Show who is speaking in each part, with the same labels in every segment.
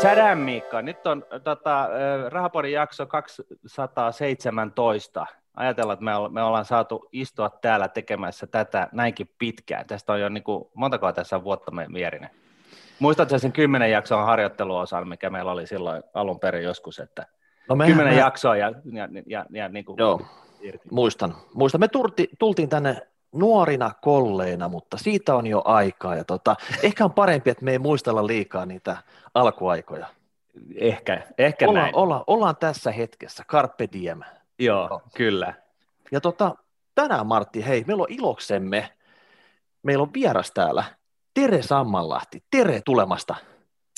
Speaker 1: Tsädän Miikka, nyt on tota, Rahapodin jakso 217. Ajatellaan, että me, me ollaan saatu istua täällä tekemässä tätä näinkin pitkään. Tästä on jo niin kuin, montako tässä on vuotta vierinen? Muistatko sen kymmenen jakson harjoitteluosan, mikä meillä oli silloin alun perin joskus, että no kymmenen me... jaksoa ja, ja, ja, ja niin kuin
Speaker 2: Joo, irti. muistan. muistan. Me tulti, tultiin tänne nuorina kolleina, mutta siitä on jo aikaa. Ja tota, ehkä on parempi, että me ei muistella liikaa niitä alkuaikoja.
Speaker 1: Ehkä, ehkä
Speaker 2: olla,
Speaker 1: näin.
Speaker 2: Olla, ollaan tässä hetkessä, carpe diem.
Speaker 1: Joo, no. kyllä.
Speaker 2: Ja tota, tänään Martti, hei, meillä on iloksemme, meillä on vieras täällä, Tere Sammanlahti. Tere tulemasta.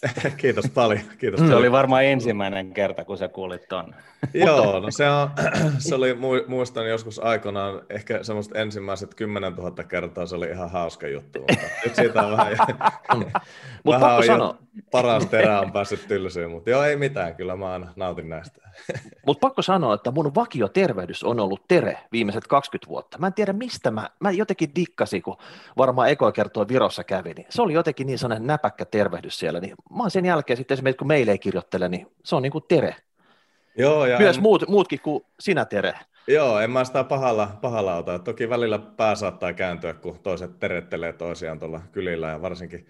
Speaker 3: Kiitos paljon. Kiitos
Speaker 1: se oli varmaan ensimmäinen kerta, kun sä kuulit ton.
Speaker 3: Joo, no se, on, se oli, muistan joskus aikanaan, ehkä semmoista ensimmäiset 10 000 kertaa, se oli ihan hauska juttu, mutta nyt siitä on vähän, Mut vähän on sano... paras terä on päässyt tylsyyn, mutta joo, ei mitään, kyllä mä aina nautin näistä.
Speaker 2: Mutta pakko sanoa, että mun vakio tervehdys on ollut Tere viimeiset 20 vuotta. Mä en tiedä mistä mä, mä jotenkin dikkasin, kun varmaan ekoa kertoo Virossa kävi, niin se oli jotenkin niin sellainen näpäkkä tervehdys siellä, niin mä oon sen jälkeen sitten esimerkiksi kun meille ei kirjoittele, niin se on niin kuin Tere.
Speaker 3: Joo, ja
Speaker 2: Myös en... muut, muutkin kuin sinä, Tere.
Speaker 3: Joo, en mä sitä pahalla, pahalla ota. Toki välillä pää saattaa kääntyä, kun toiset terettelee toisiaan tuolla kylillä ja varsinkin,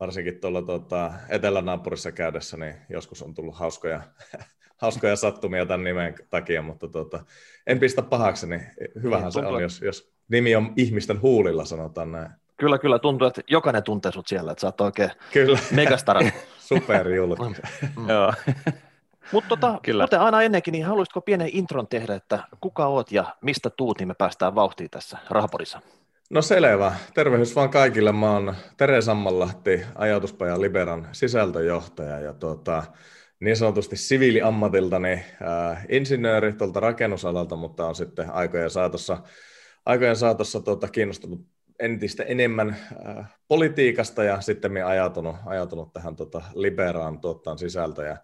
Speaker 3: varsinkin tuolla tuota, etelänaapurissa käydessä, niin joskus on tullut hauskoja, hauskoja sattumia tämän nimen takia, mutta tuota, en pistä pahaksi, niin hyvähän niin, se on, jos, jos nimi on ihmisten huulilla, sanotaan näin.
Speaker 2: Kyllä, kyllä. Tuntuu, että jokainen tuntee sut siellä, että sä oot oikein kyllä. megastara.
Speaker 3: Superjulkki.
Speaker 2: mm. Joo. Mutta tota, kuten aina ennenkin, niin haluaisitko pienen intron tehdä, että kuka oot ja mistä tuut, niin me päästään vauhtiin tässä Rahapodissa?
Speaker 3: No selvä. Tervehdys vaan kaikille. Mä oon Tere Sammanlahti, ajatuspajan Liberan sisältöjohtaja ja tuota, niin sanotusti siviiliammatiltani äh, insinööri tuolta rakennusalalta, mutta on sitten aikojen saatossa, aikojen saatossa tuota, kiinnostunut entistä enemmän äh, politiikasta ja sitten me ajatunut, ajatunut tähän tota, liberaan tuottaan sisältöjä,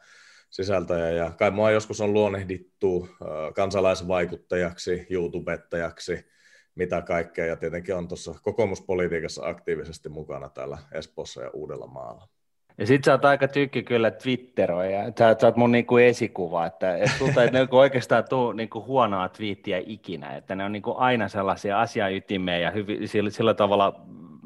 Speaker 3: sisältöjä. Ja kai mua joskus on luonnehdittu äh, kansalaisvaikuttajaksi, YouTubettajaksi, mitä kaikkea. Ja tietenkin on tuossa kokoomuspolitiikassa aktiivisesti mukana täällä Espoossa ja Uudellamaalla.
Speaker 1: Ja sit sä oot aika tykki kyllä Twitteroja. Sä, sä oot mun niinku esikuva, että et sulta ei niinku oikeastaan tule niinku huonoa twiittiä ikinä, että ne on niinku aina sellaisia asiaytimejä ja hyvin, sillä, sillä tavalla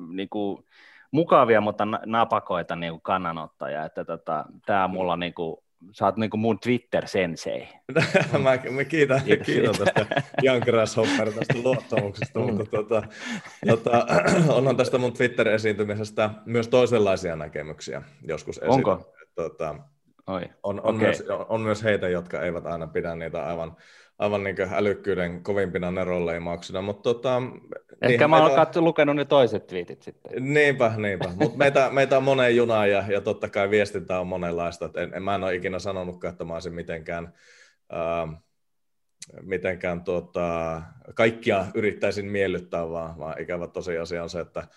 Speaker 1: niinku mukavia, mutta napakoita niinku kannanottajia, että tota, tää mulla niinku sä oot niinku mun Twitter-sensei.
Speaker 3: mä, mä kiitän, kiitän, kiitän tästä Jan Grasshopper tästä luottamuksesta, mutta tota, tota, onhan tästä mun Twitter-esiintymisestä myös toisenlaisia näkemyksiä joskus esillä.
Speaker 1: Onko?
Speaker 3: Tota, Oi. On, on, okay. myös, on myös heitä, jotka eivät aina pidä niitä aivan aivan niin älykkyyden kovimpina neronleimauksina, mutta tota,
Speaker 1: Ehkä mä oon meitä... lukenut ne toiset twiitit sitten.
Speaker 3: Niinpä, niinpä. Mutta meitä, meitä on moneen junaan ja, ja totta kai viestintä on monenlaista. en, en, mä en ole ikinä sanonutkaan, että mä olisin mitenkään, äh, mitenkään tuota, kaikkia yrittäisin miellyttää, vaan, vaan ikävä tosiasia on se, että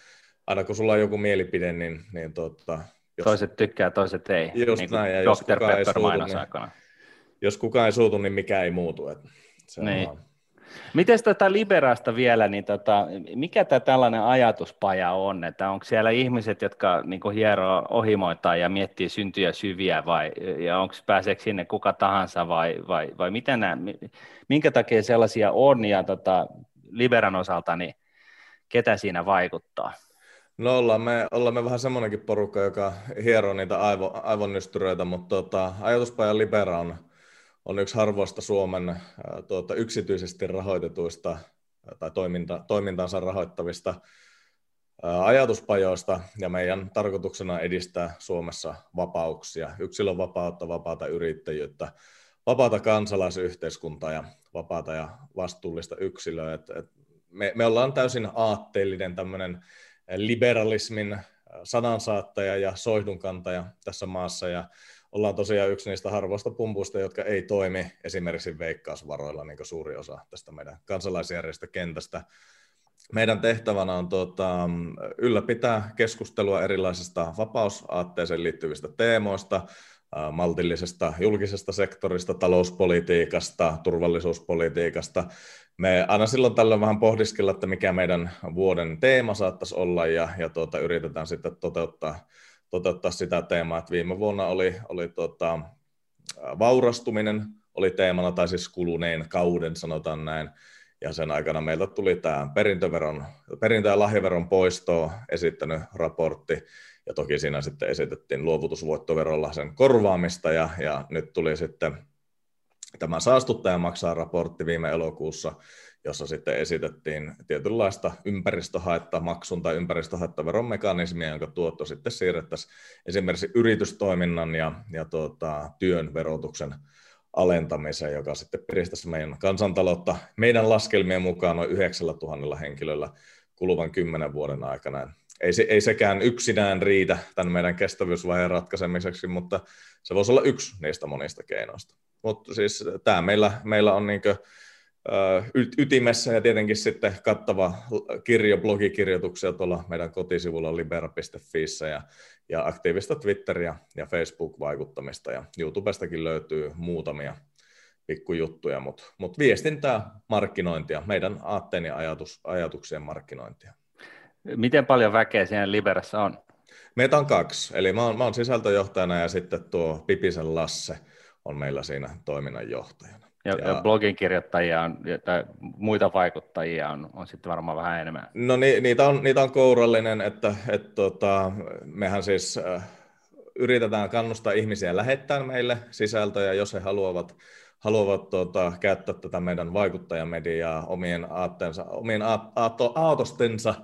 Speaker 3: aina kun sulla on joku mielipide, niin, niin tuota,
Speaker 1: jos, toiset tykkää, toiset ei.
Speaker 3: Just niin näin, ja jos kukaan, ei suutu, niin, jos kukaan ei suutu, niin mikä ei muutu. Että se niin. on
Speaker 1: Miten tätä Liberasta vielä, niin tota, mikä tämä tällainen ajatuspaja on, että onko siellä ihmiset, jotka niin hieroo ohimoitaan ja miettii syntyjä syviä vai ja onko pääseekö sinne kuka tahansa vai, vai, vai miten nämä, minkä takia sellaisia on ja tota, Liberan osalta, niin ketä siinä vaikuttaa?
Speaker 3: No ollaan me, ollaan me vähän semmoinenkin porukka, joka hieroo niitä aivo, aivonystyröitä, mutta tota, ajatuspaja Libera on on yksi harvoista Suomen tuota, yksityisesti rahoitetuista tai toiminta, toimintansa rahoittavista ajatuspajoista, ja meidän tarkoituksena on edistää Suomessa vapauksia, yksilön vapautta, vapaata yrittäjyyttä, vapaata kansalaisyhteiskuntaa ja vapaata ja vastuullista yksilöä. Et, et me, me ollaan täysin aatteellinen tämmöinen liberalismin sanansaattaja ja soihdunkantaja tässä maassa, ja ollaan tosiaan yksi niistä harvoista pumpuista, jotka ei toimi esimerkiksi veikkausvaroilla, niin kuin suuri osa tästä meidän kansalaisjärjestökentästä. Meidän tehtävänä on tuota, ylläpitää keskustelua erilaisista vapausaatteeseen liittyvistä teemoista, maltillisesta julkisesta sektorista, talouspolitiikasta, turvallisuuspolitiikasta. Me aina silloin tällöin vähän pohdiskella, että mikä meidän vuoden teema saattaisi olla, ja, ja tuota, yritetään sitten toteuttaa toteuttaa sitä teemaa, että viime vuonna oli, oli tota, vaurastuminen oli teemana, tai siis kuluneen kauden sanotaan näin, ja sen aikana meiltä tuli tämä perintöveron, perintö- ja lahjaveron poistoa esittänyt raportti, ja toki siinä sitten esitettiin luovutusvoittoverolla sen korvaamista, ja, ja nyt tuli sitten tämä saastuttaja maksaa raportti viime elokuussa, jossa sitten esitettiin tietynlaista ympäristöhaittamaksun tai ympäristöhaittaveron mekanismia, jonka tuotto sitten siirrettäisiin esimerkiksi yritystoiminnan ja, ja tuota, työn verotuksen alentamiseen, joka sitten piristäisi meidän kansantaloutta meidän laskelmien mukaan noin 9000 henkilöllä kuluvan kymmenen vuoden aikana. Ei, se, ei sekään yksinään riitä tämän meidän kestävyysvaiheen ratkaisemiseksi, mutta se voisi olla yksi niistä monista keinoista. Mutta siis tämä meillä, meillä on niin ytimessä ja tietenkin sitten kattava kirjo, blogikirjoituksia tuolla meidän kotisivulla libera.fi ja, ja aktiivista Twitteriä ja Facebook-vaikuttamista ja YouTubestakin löytyy muutamia pikkujuttuja, mutta mut viestintää, markkinointia, meidän aatteen ja ajatus, ajatuksien markkinointia.
Speaker 1: Miten paljon väkeä siinä Liberassa on?
Speaker 3: Meitä on kaksi, eli mä oon, mä oon sisältöjohtajana ja sitten tuo Pipisen Lasse on meillä siinä toiminnanjohtajana.
Speaker 1: Ja, ja, blogin kirjoittajia on, tai muita vaikuttajia on, on sitten varmaan vähän enemmän.
Speaker 3: No ni, niitä, on, niitä on kourallinen, että et, tota, mehän siis äh, yritetään kannustaa ihmisiä lähettämään meille sisältöjä, jos he haluavat, haluavat tota, käyttää tätä meidän vaikuttajamediaa omien, aatteensa, omien aatto, aatostensa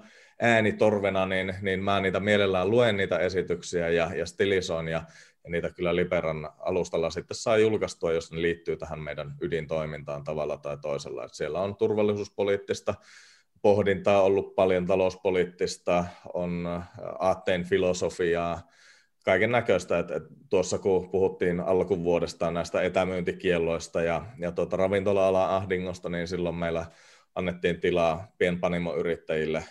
Speaker 3: äänitorvena, niin, niin mä niitä mielellään luen niitä esityksiä ja, ja stilisoin ja, ja niitä kyllä Liberan alustalla sitten saa julkaistua, jos ne liittyy tähän meidän ydintoimintaan tavalla tai toisella. Et siellä on turvallisuuspoliittista pohdintaa ollut paljon, talouspoliittista, on aatteen filosofiaa, kaiken näköistä. Et, et tuossa kun puhuttiin alkuvuodesta näistä etämyyntikielloista ja, ja tuota ravintola-alan ahdingosta, niin silloin meillä annettiin tilaa pienpanimoyrittäjille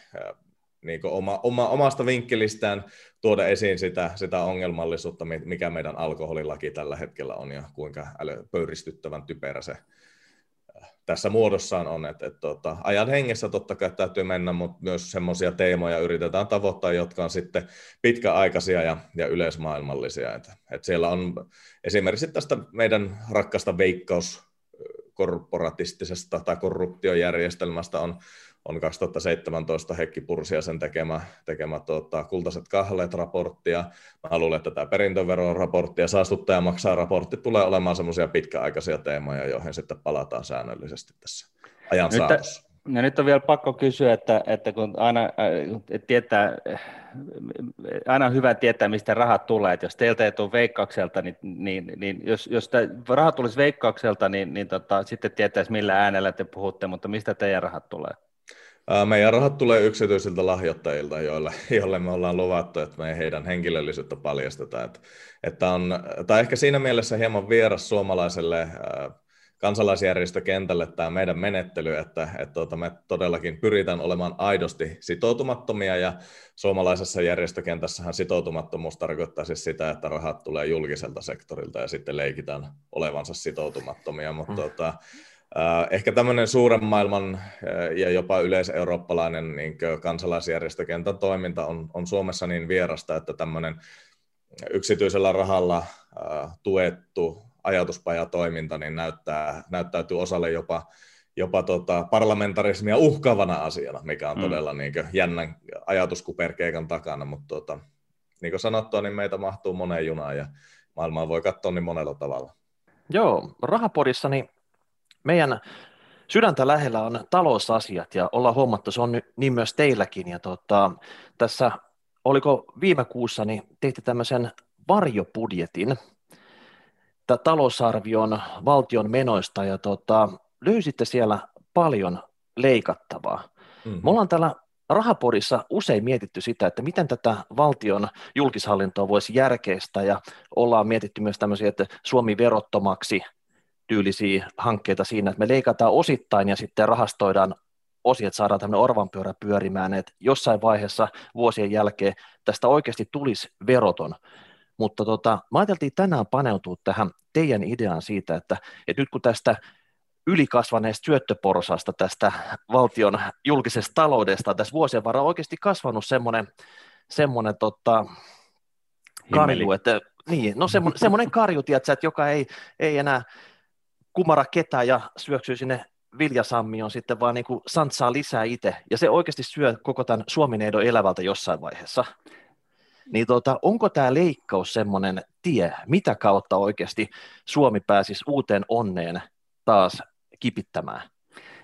Speaker 3: niin oma, oma, omasta vinkkelistään tuoda esiin sitä, sitä ongelmallisuutta, mikä meidän alkoholilaki tällä hetkellä on ja kuinka pöyristyttävän typerä se äh, tässä muodossaan on, että, että tuota, ajan hengessä totta kai täytyy mennä, mutta myös semmoisia teemoja yritetään tavoittaa, jotka on sitten pitkäaikaisia ja, ja yleismaailmallisia. Että, että siellä on esimerkiksi tästä meidän rakkaasta veikkaus korporatistisesta tai korruptiojärjestelmästä on on 2017 Hekki Pursiasen tekemä, tekemä tuota, kultaiset kahleet raporttia. Mä luulen, että tämä perintöveron raportti ja saastuttaja maksaa raportti tulee olemaan semmoisia pitkäaikaisia teemoja, joihin sitten palataan säännöllisesti tässä ajan nyt, saatossa.
Speaker 1: Ja nyt on vielä pakko kysyä, että, että kun aina, äh, että tietää, aina on hyvä tietää, mistä rahat tulee. Että jos teiltä ei tule veikkaukselta, niin, niin, niin jos, jos rahat tulisi veikkaukselta, niin, niin tota, sitten tietäisi, millä äänellä te puhutte, mutta mistä teidän rahat tulee?
Speaker 3: Meidän rahat tulee yksityisiltä lahjoittajilta, joille, joille me ollaan luvattu, että me heidän henkilöllisyyttä paljastetaan. Että, että on, tai ehkä siinä mielessä hieman vieras suomalaiselle kansalaisjärjestökentälle tämä meidän menettely, että, että tuota, me todellakin pyritään olemaan aidosti sitoutumattomia ja suomalaisessa järjestökentässähän sitoutumattomuus tarkoittaa siis sitä, että rahat tulee julkiselta sektorilta ja sitten leikitään olevansa sitoutumattomia, mutta mm. Äh, ehkä tämmöinen suuren maailman äh, ja jopa yleiseurooppalainen niin kansalaisjärjestökentän toiminta on, on Suomessa niin vierasta, että tämmöinen yksityisellä rahalla äh, tuettu ajatuspajatoiminta niin näyttää, näyttäytyy osalle jopa, jopa tota parlamentarismia uhkaavana asiana, mikä on mm. todella niin jännän ajatuskuperkeikan takana, mutta tota, niin kuin sanottua, niin meitä mahtuu moneen junaan ja maailmaa voi katsoa niin monella tavalla.
Speaker 2: Joo, rahapodissani meidän sydäntä lähellä on talousasiat ja ollaan huomattu, se on niin myös teilläkin. Ja tota, tässä, oliko viime kuussa, niin teitte tämmöisen varjobudjetin talousarvion valtion menoista ja tota, löysitte siellä paljon leikattavaa. Mm-hmm. Me ollaan täällä Rahapodissa usein mietitty sitä, että miten tätä valtion julkishallintoa voisi järkeistä ja ollaan mietitty myös tämmöisiä, että Suomi verottomaksi tyylisiä hankkeita siinä, että me leikataan osittain ja sitten rahastoidaan osia, että saadaan tämmöinen orvanpyörä pyörimään, että jossain vaiheessa vuosien jälkeen tästä oikeasti tulisi veroton. Mutta tota, mä ajateltiin tänään paneutua tähän teidän ideaan siitä, että, että nyt kun tästä ylikasvaneesta syöttöporsasta tästä valtion julkisesta taloudesta tässä vuosien varrella oikeasti kasvanut semmoinen, semmoinen tota, karju, että niin, no semmoinen, semmoinen karju, tiedätkö, että joka ei, ei enää kumara ketään ja syöksyy sinne viljasammion sitten vaan niin kuin santsaa lisää itse, ja se oikeasti syö koko tämän Suomineidon elävältä jossain vaiheessa. Niin tota, onko tämä leikkaus semmoinen tie, mitä kautta oikeasti Suomi pääsisi uuteen onneen taas kipittämään?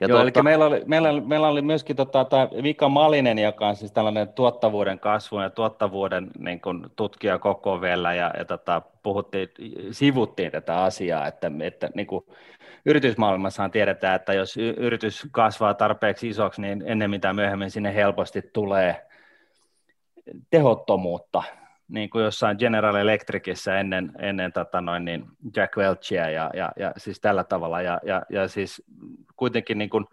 Speaker 1: Ja Joo, tuota... eli meillä oli, meillä, meillä oli myöskin tota, tämä Vika Malinen, joka on siis tällainen tuottavuuden kasvu ja tuottavuuden niin kuin, tutkija koko vielä, ja, ja tota, puhuttiin, sivuttiin tätä asiaa, että, että niin kuin, yritysmaailmassahan tiedetään, että jos yritys kasvaa tarpeeksi isoksi, niin ennen mitä myöhemmin sinne helposti tulee tehottomuutta, niin kuin jossain General Electricissä ennen, ennen tota noin, niin Jack Welchia ja, ja, ja, siis tällä tavalla. Ja, ja, ja siis kuitenkin niin kuin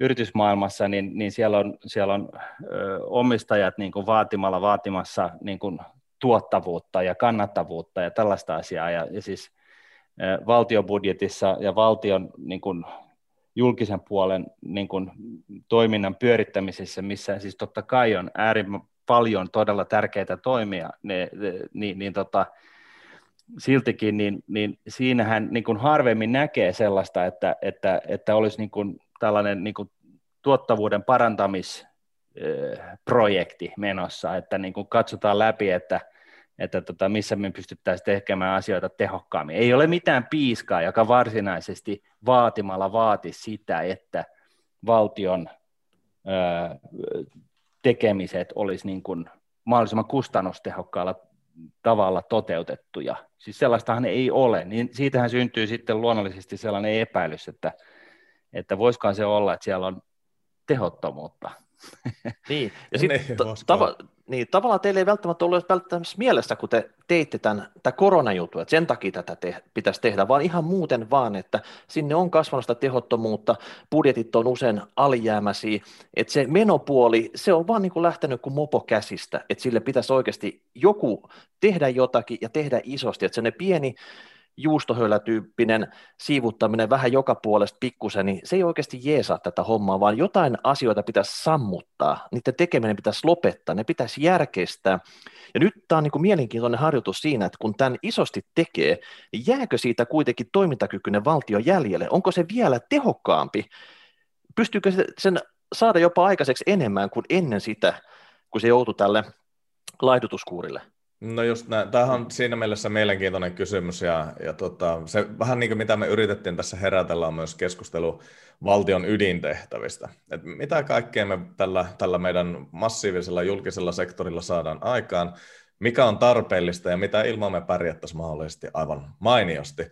Speaker 1: yritysmaailmassa, niin, niin siellä on, siellä on ö, omistajat niin kuin vaatimalla vaatimassa niin kuin tuottavuutta ja kannattavuutta ja tällaista asiaa. Ja, ja siis ö, valtiobudjetissa ja valtion niin kuin, julkisen puolen niin kuin, toiminnan pyörittämisessä, missä siis totta kai on äärimmäisen paljon todella tärkeitä toimia, ne, ne, niin, niin tota, siltikin, niin, niin siinähän niin kuin harvemmin näkee sellaista, että, että, että olisi niin kuin tällainen niin kuin tuottavuuden parantamisprojekti menossa, että niin kuin katsotaan läpi, että, että tota, missä me pystyttäisiin tekemään asioita tehokkaammin. Ei ole mitään piiskaa, joka varsinaisesti vaatimalla vaati sitä, että valtion tekemiset olisi niin kuin mahdollisimman kustannustehokkaalla tavalla toteutettuja. Siis sellaistahan ei ole, niin siitähän syntyy sitten luonnollisesti sellainen epäilys, että, että voisikohan se olla, että siellä on tehottomuutta.
Speaker 2: Niin, ja sitten niin, tava- niin, tavallaan teille ei välttämättä ollut välttämättä mielessä, kun te teitte tämän, tämän koronajutun, että sen takia tätä te, pitäisi tehdä, vaan ihan muuten vaan, että sinne on kasvanut sitä tehottomuutta, budjetit on usein alijäämäisiä, että se menopuoli, se on vaan niin kuin lähtenyt kuin mopo käsistä, että sille pitäisi oikeasti joku tehdä jotakin ja tehdä isosti, että se ne pieni juustohöylätyyppinen siivuttaminen vähän joka puolesta pikkusen, niin se ei oikeasti jeesaa tätä hommaa, vaan jotain asioita pitäisi sammuttaa, niiden tekeminen pitäisi lopettaa, ne pitäisi järkeistää. Ja nyt tämä on niin kuin mielenkiintoinen harjoitus siinä, että kun tämän isosti tekee, niin jääkö siitä kuitenkin toimintakykyinen valtio jäljelle? Onko se vielä tehokkaampi? Pystyykö se sen saada jopa aikaiseksi enemmän kuin ennen sitä, kun se joutui tälle laidutuskuurille?
Speaker 3: No just näin. Tämähän on siinä mielessä mielenkiintoinen kysymys ja, ja tota, se vähän niin kuin mitä me yritettiin tässä herätellä on myös keskustelu valtion ydintehtävistä. Et mitä kaikkea me tällä, tällä meidän massiivisella julkisella sektorilla saadaan aikaan, mikä on tarpeellista ja mitä ilman me pärjättäisiin mahdollisesti aivan mainiosti.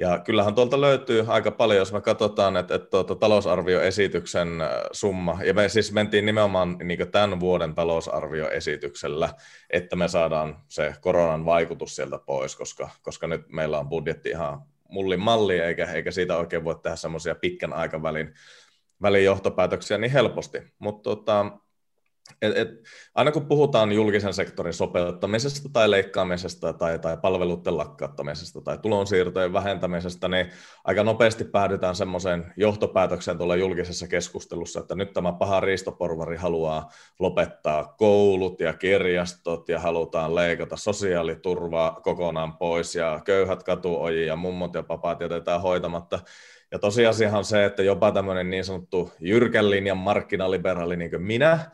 Speaker 3: Ja kyllähän tuolta löytyy aika paljon, jos me katsotaan, että, että tuota, talousarvioesityksen äh, summa, ja me siis mentiin nimenomaan niin tämän vuoden talousarvioesityksellä, että me saadaan se koronan vaikutus sieltä pois, koska, koska nyt meillä on budjetti ihan mullin malli, eikä, eikä siitä oikein voi tehdä semmoisia pitkän aikavälin välin johtopäätöksiä niin helposti. Mutta tota, et, et, aina kun puhutaan julkisen sektorin sopeuttamisesta tai leikkaamisesta tai, tai palveluiden lakkauttamisesta tai tulonsiirtojen vähentämisestä, niin aika nopeasti päädytään semmoiseen johtopäätökseen tuolla julkisessa keskustelussa, että nyt tämä paha riistoporvari haluaa lopettaa koulut ja kirjastot ja halutaan leikata sosiaaliturvaa kokonaan pois ja köyhät katuoji ja mummot ja papat jätetään hoitamatta. Ja tosiasiahan se, että jopa tämmöinen niin sanottu jyrkän linjan markkinaliberaali niin kuin minä,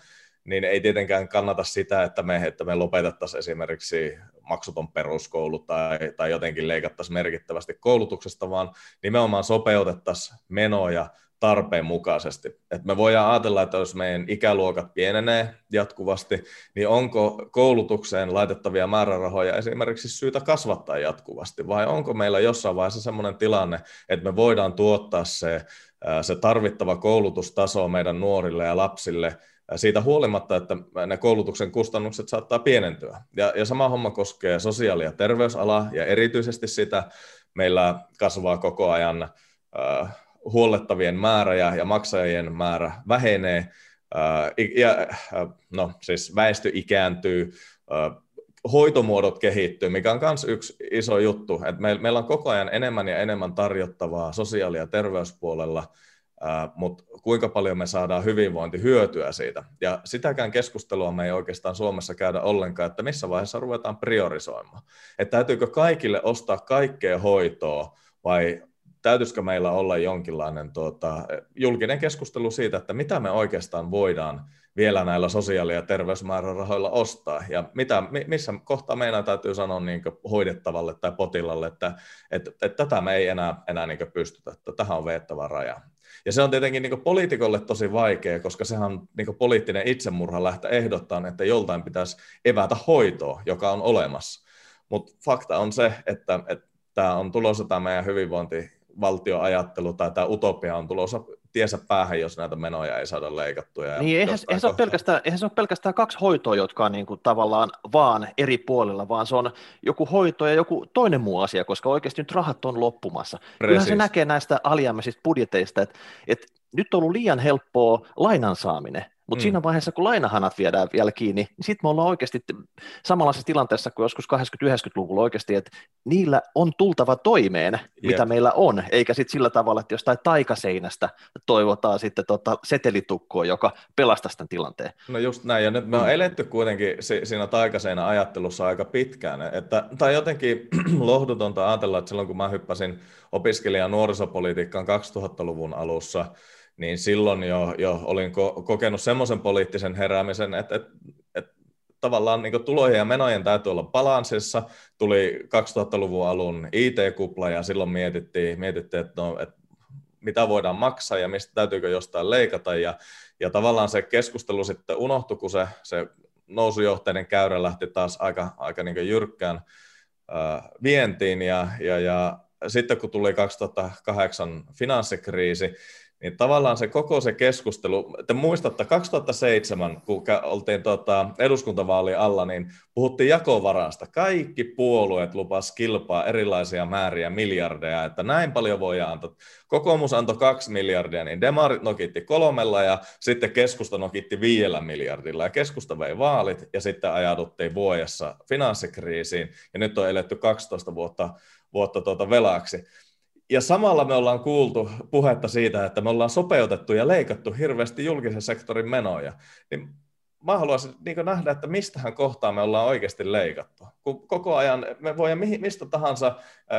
Speaker 3: niin ei tietenkään kannata sitä, että me, että me lopetettaisiin esimerkiksi maksuton peruskoulu tai, tai jotenkin leikattaisiin merkittävästi koulutuksesta, vaan nimenomaan sopeutettaisiin menoja tarpeen mukaisesti. Et me voidaan ajatella, että jos meidän ikäluokat pienenee jatkuvasti, niin onko koulutukseen laitettavia määrärahoja esimerkiksi syytä kasvattaa jatkuvasti, vai onko meillä jossain vaiheessa sellainen tilanne, että me voidaan tuottaa se, se tarvittava koulutustaso meidän nuorille ja lapsille siitä huolimatta, että ne koulutuksen kustannukset saattaa pienentyä. Ja, ja sama homma koskee sosiaali- ja terveysalaa, ja erityisesti sitä meillä kasvaa koko ajan äh, huollettavien määrä ja, ja maksajien määrä vähenee, äh, ja, äh, no siis väestö ikääntyy, äh, hoitomuodot kehittyy, mikä on myös yksi iso juttu, että meillä on koko ajan enemmän ja enemmän tarjottavaa sosiaali- ja terveyspuolella mutta kuinka paljon me saadaan hyvinvointihyötyä siitä. Ja sitäkään keskustelua me ei oikeastaan Suomessa käydä ollenkaan, että missä vaiheessa ruvetaan priorisoimaan. Että täytyykö kaikille ostaa kaikkea hoitoa vai täytyisikö meillä olla jonkinlainen tuota, julkinen keskustelu siitä, että mitä me oikeastaan voidaan vielä näillä sosiaali- ja terveysmäärärahoilla ostaa, ja mitä, missä kohtaa meidän täytyy sanoa niin hoidettavalle tai potilalle, että, että, että tätä me ei enää, enää niin pystytä, että tähän on veettävä raja. Ja se on tietenkin niin poliitikolle tosi vaikea, koska sehän niin poliittinen itsemurha lähteä ehdottaa, että joltain pitäisi evätä hoitoa, joka on olemassa. Mutta fakta on se, että tämä on tulossa tämä meidän hyvinvointivaltioajattelu tai tämä utopia on tulossa tiesä päähän, jos näitä menoja ei saada leikattua.
Speaker 2: Niin, eihän, eihän, se ole pelkästään, eihän se ole pelkästään kaksi hoitoa, jotka on niin kuin tavallaan vaan eri puolilla, vaan se on joku hoito ja joku toinen muu asia, koska oikeasti nyt rahat on loppumassa. Precis. Kyllähän se näkee näistä alijäämäisistä budjeteista, että, että nyt on ollut liian helppoa lainan saaminen, mutta mm. siinä vaiheessa, kun lainahanat viedään vielä kiinni, niin sitten me ollaan oikeasti samanlaisessa tilanteessa kuin joskus 80-90-luvulla oikeasti, että niillä on tultava toimeen, Jep. mitä meillä on, eikä sitten sillä tavalla, että jostain taikaseinästä toivotaan sitten tota setelitukkoa, joka pelastaa tämän tilanteen.
Speaker 3: No just näin, ja nyt me on mm. eletty kuitenkin siinä taikaseinä ajattelussa aika pitkään, että, tai jotenkin lohdutonta ajatella, että silloin kun mä hyppäsin opiskelijan nuorisopolitiikkaan 2000-luvun alussa, niin silloin jo, jo olin ko- kokenut semmoisen poliittisen heräämisen, että, että, että tavallaan niin tulojen ja menojen täytyy olla balanssissa. Tuli 2000-luvun alun IT-kupla ja silloin mietittiin, mietittiin että, no, että mitä voidaan maksaa ja mistä täytyykö jostain leikata. Ja, ja tavallaan se keskustelu sitten unohtui, kun se, se nousujohteinen käyrä lähti taas aika, aika niin jyrkkään äh, vientiin. Ja, ja, ja sitten kun tuli 2008 finanssikriisi, niin tavallaan se koko se keskustelu, te muistatte 2007, kun oltiin tota eduskuntavaali alla, niin puhuttiin jakovarasta. Kaikki puolueet lupas kilpaa erilaisia määriä miljardeja, että näin paljon voi antaa. Kokoomus antoi kaksi miljardia, niin Demarit nokitti kolmella ja sitten keskusta nokitti viidellä miljardilla. Ja keskusta vei vaalit ja sitten ajauduttiin vuodessa finanssikriisiin ja nyt on eletty 12 vuotta, vuotta tuota velaksi ja samalla me ollaan kuultu puhetta siitä, että me ollaan sopeutettu ja leikattu hirveästi julkisen sektorin menoja. Niin mä haluaisin niin nähdä, että mistähän kohtaa me ollaan oikeasti leikattu. Kun koko ajan me voidaan mistä tahansa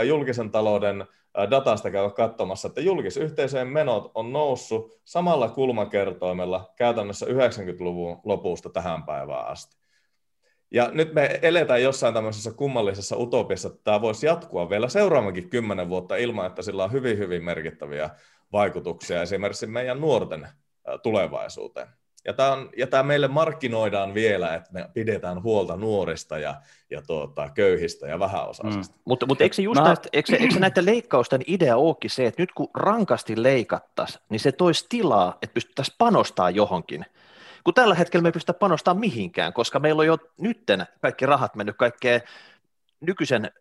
Speaker 3: julkisen talouden datasta käydä katsomassa, että julkisyhteisöjen menot on noussut samalla kulmakertoimella käytännössä 90-luvun lopusta tähän päivään asti. Ja nyt me eletään jossain tämmöisessä kummallisessa utopiassa, että tämä voisi jatkua vielä seuraavankin kymmenen vuotta ilman, että sillä on hyvin, hyvin merkittäviä vaikutuksia esimerkiksi meidän nuorten tulevaisuuteen. Ja tämä, on, ja tämä meille markkinoidaan vielä, että me pidetään huolta nuorista ja, ja tuota, köyhistä ja vähäosaisista. Mm.
Speaker 2: Mutta, mutta eikö, se just Mä... näistä, eikö, eikö se näiden leikkausten idea olekin se, että nyt kun rankasti leikattaisiin, niin se toisi tilaa, että pystyttäisiin panostamaan johonkin kun tällä hetkellä me ei pystytä panostamaan mihinkään, koska meillä on jo nytten kaikki rahat mennyt kaikkeen nykyisen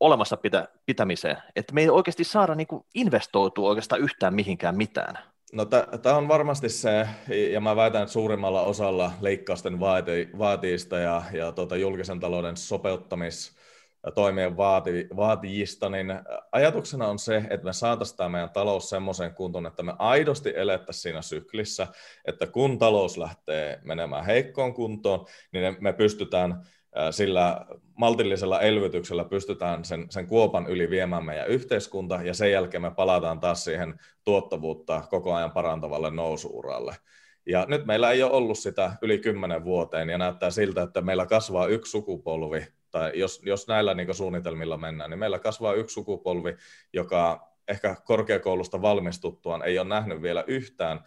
Speaker 2: olemassa pitä, pitämiseen, että me ei oikeasti saada niin kuin investoitua oikeastaan yhtään mihinkään mitään.
Speaker 3: No tämä on varmasti se, ja mä väitän, että suurimmalla osalla leikkausten vaati, vaatiista ja, ja tuota julkisen talouden sopeuttamis toimien vaati, vaatijista, niin ajatuksena on se, että me saataisiin tämä meidän talous semmoiseen kuntoon, että me aidosti elettäisiin siinä syklissä, että kun talous lähtee menemään heikkoon kuntoon, niin me pystytään sillä maltillisella elvytyksellä pystytään sen, sen kuopan yli viemään meidän yhteiskunta, ja sen jälkeen me palataan taas siihen tuottavuutta koko ajan parantavalle nousuuralle. Ja nyt meillä ei ole ollut sitä yli kymmenen vuoteen, ja näyttää siltä, että meillä kasvaa yksi sukupolvi tai jos, jos näillä niin suunnitelmilla mennään, niin meillä kasvaa yksi sukupolvi, joka ehkä korkeakoulusta valmistuttuaan ei ole nähnyt vielä yhtään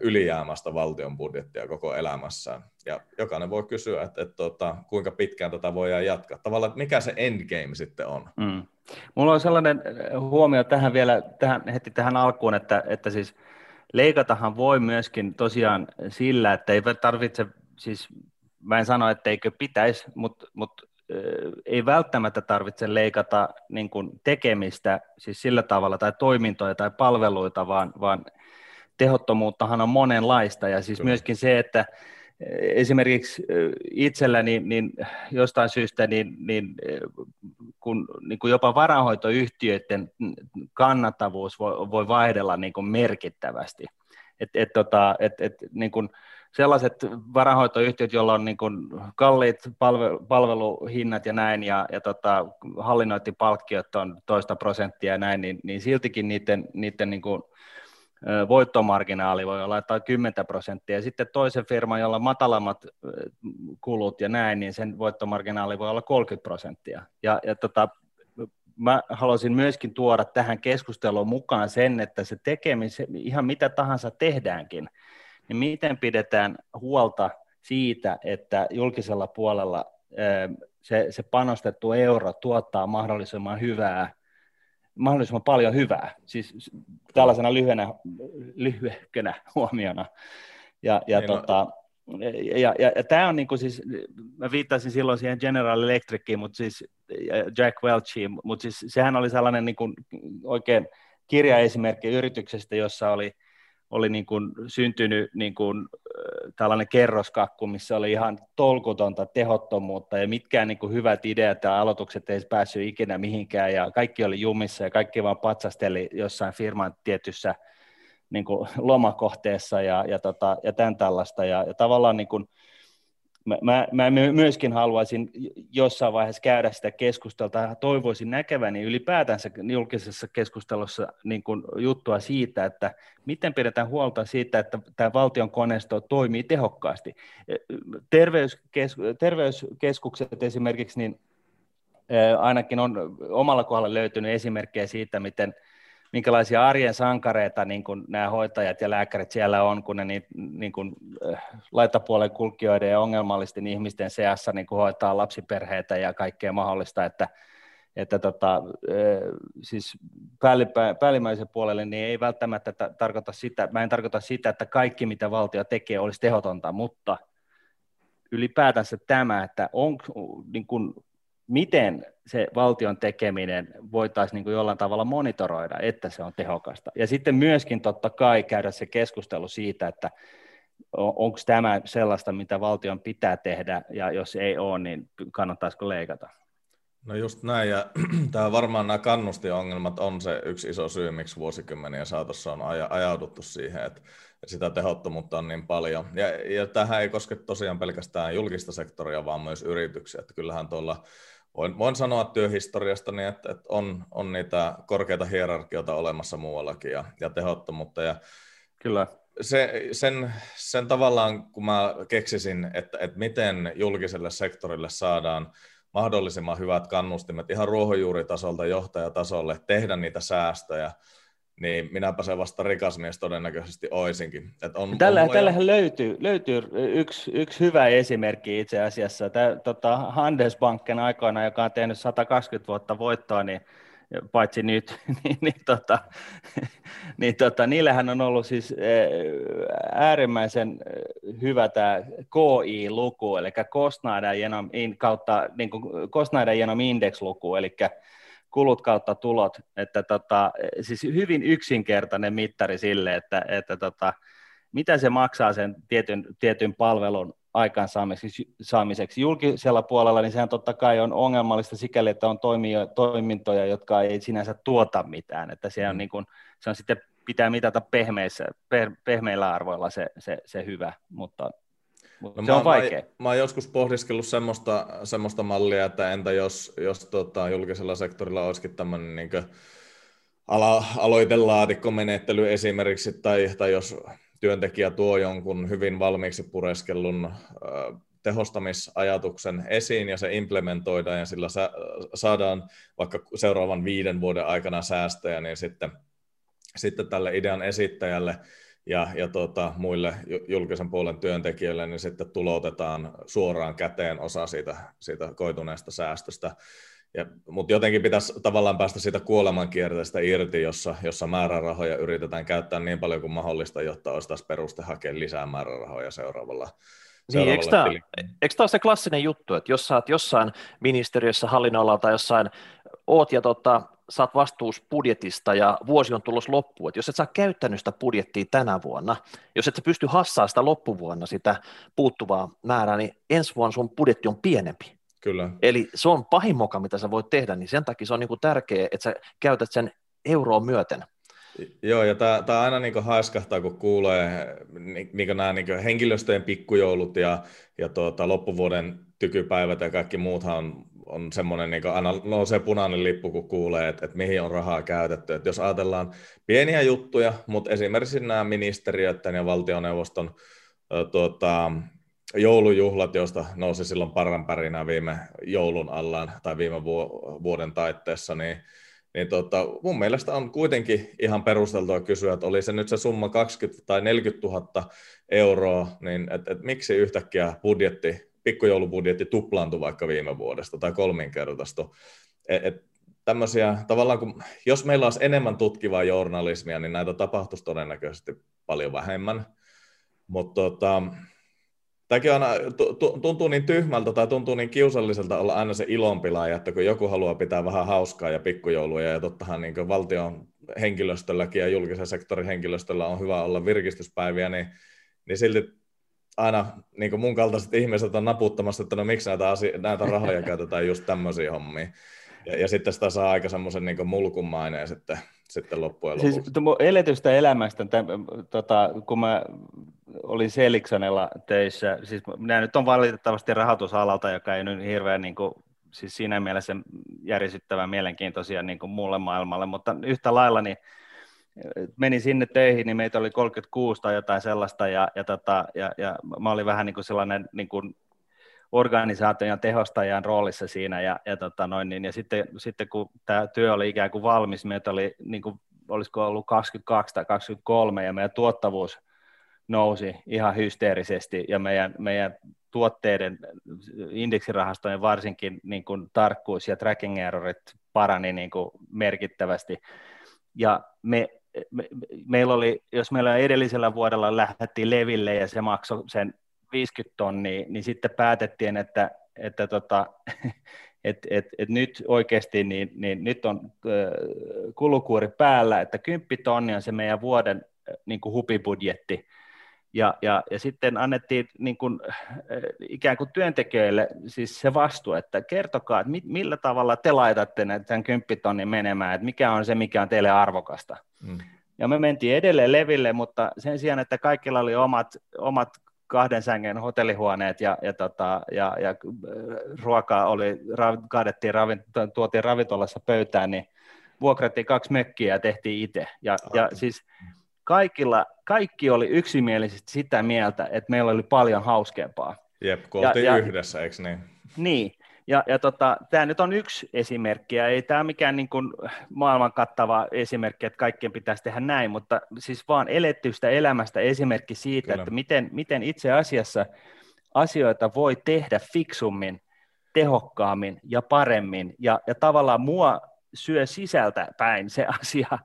Speaker 3: ylijäämästä valtion budjettia koko elämässään. Ja jokainen voi kysyä, että, että, että tota, kuinka pitkään tätä voidaan jatkaa. Tavallaan, että mikä se endgame sitten on. Mm.
Speaker 1: Mulla on sellainen huomio tähän vielä tähän, heti tähän alkuun, että, että siis leikatahan voi myöskin tosiaan sillä, että ei tarvitse, siis mä en sano, etteikö pitäisi, mutta, mutta ei välttämättä tarvitse leikata niin kuin tekemistä siis sillä tavalla tai toimintoja tai palveluita, vaan, vaan tehottomuuttahan on monenlaista ja siis Kyllä. myöskin se, että esimerkiksi itselläni niin jostain syystä niin, niin, kun niin kuin jopa varahoitoyhtiöiden kannattavuus voi, voi vaihdella niin kuin merkittävästi. Et, et, tota, et, et, niin kuin sellaiset varahoitoyhtiöt, joilla on niin kuin kalliit palvelu, palveluhinnat ja näin, ja, ja tota, hallinnointipalkkiot on toista prosenttia ja näin, niin, niin siltikin niiden, niiden niin kuin voittomarginaali voi olla jotain 10 prosenttia, ja sitten toisen firman, jolla on matalammat kulut ja näin, niin sen voittomarginaali voi olla 30 prosenttia. Ja, ja tota, mä haluaisin myöskin tuoda tähän keskusteluun mukaan sen, että se tekemisen, ihan mitä tahansa tehdäänkin, niin miten pidetään huolta siitä, että julkisella puolella se, se panostettu euro tuottaa mahdollisimman hyvää mahdollisimman paljon hyvää, siis tällaisena lyhyenä, lyhyehkönä huomiona. Ja, ja, tota, ja, ja, ja tämä on niin kuin siis, mä viittasin silloin siihen General Electriciin, mutta siis Jack Welchiin, mutta siis sehän oli sellainen niin kuin oikein kirjaesimerkki yrityksestä, jossa oli – oli niin kuin syntynyt niin kuin, tällainen kerroskakku, missä oli ihan tolkutonta tehottomuutta ja mitkään niin kuin hyvät ideat ja aloitukset ei päässyt ikinä mihinkään ja kaikki oli jumissa ja kaikki vaan patsasteli jossain firman tietyssä niin kuin lomakohteessa ja, ja, tota, ja tämän tällaista. Ja, ja tavallaan niin kuin, mä, mä, mä myöskin haluaisin jossain vaiheessa käydä sitä keskustelua, toivoisin näkeväni ylipäätänsä julkisessa keskustelussa niin kuin juttua siitä, että miten pidetään huolta siitä, että tämä valtion koneisto toimii tehokkaasti. Terveyskes, terveyskeskukset esimerkiksi, niin ainakin on omalla kohdalla löytynyt esimerkkejä siitä, miten – minkälaisia arjen sankareita niin kuin nämä hoitajat ja lääkärit siellä on, kun ne niin, niin kuin, äh, laitapuolen kulkijoiden ja ongelmallisten ihmisten seassa niin kuin hoitaa lapsiperheitä ja kaikkea mahdollista, että, että tota, äh, siis päällimmäisen puolelle niin ei välttämättä tarkoita sitä, mä en tarkoita sitä, että kaikki mitä valtio tekee olisi tehotonta, mutta ylipäätänsä tämä, että on, niin kuin, miten se valtion tekeminen voitaisiin niin kuin jollain tavalla monitoroida, että se on tehokasta. Ja sitten myöskin totta kai käydä se keskustelu siitä, että onko tämä sellaista, mitä valtion pitää tehdä, ja jos ei ole, niin kannattaisiko leikata?
Speaker 3: No just näin, ja tämä varmaan nämä kannustiongelmat on se yksi iso syy, miksi vuosikymmeniä saatossa on ajauduttu siihen, että sitä tehottomuutta on niin paljon. Ja, ja tähän ei koske tosiaan pelkästään julkista sektoria, vaan myös yrityksiä. Että kyllähän tuolla voin, voin sanoa työhistoriasta, niin että, että on, on niitä korkeita hierarkioita olemassa muuallakin ja, ja tehottomuutta. Ja
Speaker 1: Kyllä.
Speaker 3: Se, sen, sen tavallaan, kun mä keksisin, että, että miten julkiselle sektorille saadaan mahdollisimman hyvät kannustimet ihan ruohonjuuritasolta johtajatasolle tehdä niitä säästöjä, niin minäpä se vasta rikas mies todennäköisesti oisinkin.
Speaker 1: Et on, Tällä, on tällähän löytyy, löytyy yksi, yksi hyvä esimerkki itse asiassa. Tämä, tota, Handelsbanken aikoina, joka on tehnyt 120 vuotta voittoa, niin paitsi nyt, niin, niin, tota, niin tota, niillähän on ollut siis eh, äärimmäisen hyvä tämä KI-luku, eli Kostnader genom, kautta, niin kuin genom Index-luku, eli kulut kautta tulot, että tota, siis hyvin yksinkertainen mittari sille, että, että tota, mitä se maksaa sen tietyn, tietyn palvelun aikaansaamiseksi. Julkisella puolella niin sehän totta kai on ongelmallista sikäli, että on toimia, toimintoja, jotka ei sinänsä tuota mitään, että se on, mm. niin kuin, se on sitten pitää mitata pehmeissä, pehmeillä arvoilla se, se, se hyvä, mutta mutta no se mä, on vaikea.
Speaker 3: Mä, mä oon joskus pohdiskellut semmoista, semmoista mallia, että entä jos, jos tota, julkisella sektorilla olisikin tämmöinen niin ala, aloitelaatikkomenettely esimerkiksi, tai, tai jos työntekijä tuo jonkun hyvin valmiiksi pureskellun äh, tehostamisajatuksen esiin ja se implementoidaan ja sillä sa- saadaan vaikka seuraavan viiden vuoden aikana säästöjä, niin sitten, sitten tälle idean esittäjälle ja, ja tota, muille julkisen puolen työntekijöille, niin sitten tuloutetaan suoraan käteen osa siitä, siitä koituneesta säästöstä. Ja, mutta jotenkin pitäisi tavallaan päästä siitä kuolemankierteestä irti, jossa, jossa määrärahoja yritetään käyttää niin paljon kuin mahdollista, jotta olisi taas peruste hakea lisää määrärahoja seuraavalla
Speaker 2: niin, eikö tämä, eikö tämä ole se klassinen juttu, että jos sä oot jossain ministeriössä, hallinnolla tai jossain oot ja tota, saat vastuus budjetista ja vuosi on tulossa loppuun, että jos et sä käyttänyt sitä budjettia tänä vuonna, jos et sä pysty hassaa sitä loppuvuonna sitä puuttuvaa määrää, niin ensi vuonna sun budjetti on pienempi.
Speaker 3: Kyllä.
Speaker 2: Eli se on pahin moka, mitä sä voit tehdä, niin sen takia se on niin kuin tärkeää, että sä käytät sen euroon myöten.
Speaker 3: Joo, ja tämä aina niin haiskahtaa, kun kuulee niin nämä niin henkilöstöjen pikkujoulut ja, ja tuota, loppuvuoden tykypäivät ja kaikki muuthan on, on semmoinen, niin aina nousee punainen lippu, kun kuulee, että, että mihin on rahaa käytetty. Että jos ajatellaan pieniä juttuja, mutta esimerkiksi nämä ministeriöiden ja valtioneuvoston tuota, joulujuhlat, joista nousi silloin parranpärinä viime joulun allaan tai viime vuoden taitteessa, niin niin tota, mun mielestä on kuitenkin ihan perusteltua kysyä, että oli se nyt se summa 20 tai 40 000 euroa, niin et, et miksi yhtäkkiä budjetti, pikkujoulubudjetti tuplaantui vaikka viime vuodesta tai et tämmöisiä, tavallaan kun, jos meillä olisi enemmän tutkivaa journalismia, niin näitä tapahtuisi todennäköisesti paljon vähemmän. Mutta tota, Tämäkin aina tuntuu niin tyhmältä tai tuntuu niin kiusalliselta olla aina se ilonpilaaja, että kun joku haluaa pitää vähän hauskaa ja pikkujouluja, ja tottahan niin valtion henkilöstölläkin ja julkisen sektorin henkilöstöllä on hyvä olla virkistyspäiviä, niin, niin silti aina niin mun kaltaiset ihmiset on naputtamassa, että no miksi näitä, asia- näitä rahoja käytetään just tämmöisiin hommiin. Ja, ja sitten sitä saa aika semmoisen niin mulkun maineen sitten, sitten loppujen
Speaker 1: siis lopuksi. Siis eletystä elämästä, tämän, tota, kun mä olin Seliksonella töissä, siis nämä nyt on valitettavasti rahoitusalalta, joka ei nyt hirveän niin kuin, siis siinä mielessä järisyttävän mielenkiintoisia niin kuin muulle maailmalle, mutta yhtä lailla niin menin sinne töihin, niin meitä oli 36 tai jotain sellaista, ja, ja, tota, ja, ja mä olin vähän niin kuin sellainen niin kuin organisaation ja tehostajan roolissa siinä, ja, ja, tota noin, niin, ja sitten, sitten kun tämä työ oli ikään kuin valmis, meitä oli, niin kuin, olisiko ollut 22 tai 23, ja meidän tuottavuus nousi ihan hysteerisesti, ja meidän, meidän tuotteiden indeksirahastojen varsinkin niin kuin tarkkuus ja tracking errorit parani niin kuin merkittävästi, ja me, me, meillä oli, jos meillä edellisellä vuodella lähdettiin leville ja se maksoi sen 50 tonnia, niin sitten päätettiin, että, että tota, et, et, et nyt oikeasti niin, niin nyt on kulukuuri päällä, että 10 tonnia on se meidän vuoden niin kuin hupibudjetti, ja, ja, ja sitten annettiin niin kuin, ikään kuin työntekijöille siis se vastuu, että kertokaa, että millä tavalla te laitatte tämän kymppitonnin menemään, että mikä on se, mikä on teille arvokasta. Mm. Ja me mentiin edelleen leville, mutta sen sijaan, että kaikilla oli omat, omat kahden sängen hotellihuoneet ja, ja, tota, ja, ja ruokaa oli, kaadettiin, ravint, tuotiin ravintolassa pöytään, niin vuokrattiin kaksi mökkiä ja tehtiin itse. Ja, ja siis kaikilla, kaikki oli yksimielisesti sitä mieltä, että meillä oli paljon hauskempaa.
Speaker 3: Jep, kun oltiin ja, yhdessä, eikö niin?
Speaker 1: Niin, ja, ja tota, tämä nyt on yksi esimerkki, ja ei tämä mikään niin kuin maailman kattava esimerkki, että kaikkien pitäisi tehdä näin, mutta siis vaan elettystä elämästä esimerkki siitä, Kyllä. että miten, miten itse asiassa asioita voi tehdä fiksummin, tehokkaammin ja paremmin, ja, ja tavallaan mua syö sisältä päin se asia,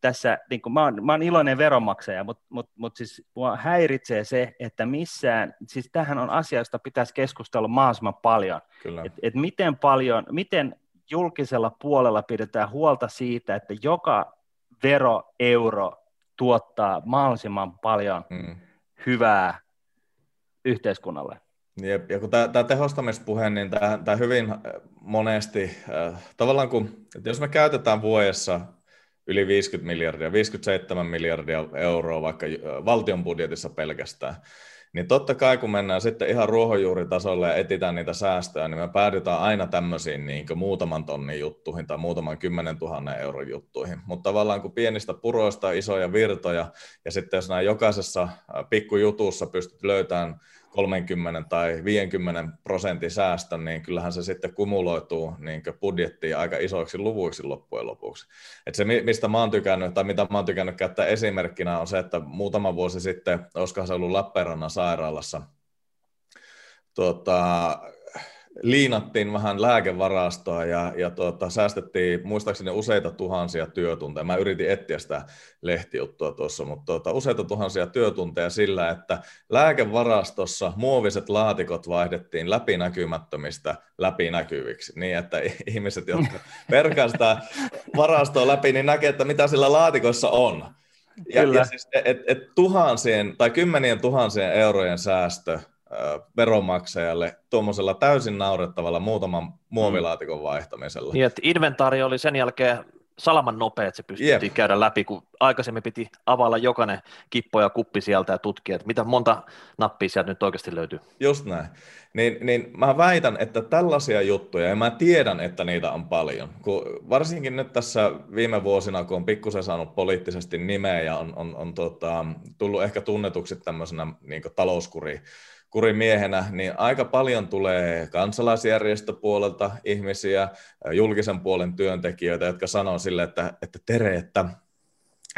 Speaker 1: tässä, niin kuin, mä, oon, mä oon iloinen veronmaksaja, mutta mut, mut siis mua häiritsee se, että missään, siis tähän on asia, josta pitäisi keskustella mahdollisimman paljon, että et miten paljon, miten julkisella puolella pidetään huolta siitä, että joka veroeuro tuottaa mahdollisimman paljon mm. hyvää yhteiskunnalle.
Speaker 3: Ja, ja kun tämä tehostamispuhe, niin tämä hyvin monesti, äh, tavallaan kun, että jos me käytetään vuodessa yli 50 miljardia, 57 miljardia euroa vaikka valtion budjetissa pelkästään, niin totta kai kun mennään sitten ihan ruohonjuuritasolle ja etitään niitä säästöjä, niin me päädytään aina tämmöisiin niin muutaman tonnin juttuihin tai muutaman kymmenen tuhannen euron juttuihin. Mutta tavallaan kun pienistä puroista isoja virtoja ja sitten jos nämä jokaisessa pikkujutussa pystyt löytämään 30 tai 50 prosentin säästön, niin kyllähän se sitten kumuloituu niin budjettiin aika isoiksi luvuiksi loppujen lopuksi. Et se, mistä mä oon tykännyt, tai mitä mä oon tykännyt käyttää esimerkkinä, on se, että muutama vuosi sitten, olisikohan se ollut Lappeenrannan sairaalassa, tuota, liinattiin vähän lääkevarastoa ja, ja tuota, säästettiin muistaakseni useita tuhansia työtunteja. Mä yritin etsiä sitä lehtijuttua tuossa, mutta tuota, useita tuhansia työtunteja sillä, että lääkevarastossa muoviset laatikot vaihdettiin läpinäkymättömistä läpinäkyviksi, niin että ihmiset, jotka perkaa sitä varastoa läpi, niin näkee, että mitä sillä laatikossa on. Ja, Kyllä. ja siis, et, et tuhansien tai kymmenien tuhansien eurojen säästö veronmaksajalle tuommoisella täysin naurettavalla muutaman muovilaatikon vaihtamisella.
Speaker 2: Niin, että inventaari oli sen jälkeen salaman nopea, että se pystyttiin yep. käydä läpi, kun aikaisemmin piti availla jokainen kippo ja kuppi sieltä ja tutkia, että mitä monta nappia sieltä nyt oikeasti löytyy.
Speaker 3: Just näin. Niin, niin mä väitän, että tällaisia juttuja, ja mä tiedän, että niitä on paljon, kun varsinkin nyt tässä viime vuosina, kun on pikkusen saanut poliittisesti nimeä ja on, on, on tota, tullut ehkä tunnetuksi tämmöisenä niin talouskuri kurimiehenä, niin aika paljon tulee kansalaisjärjestöpuolelta ihmisiä, julkisen puolen työntekijöitä, jotka sanoo sille, että, että Tere, että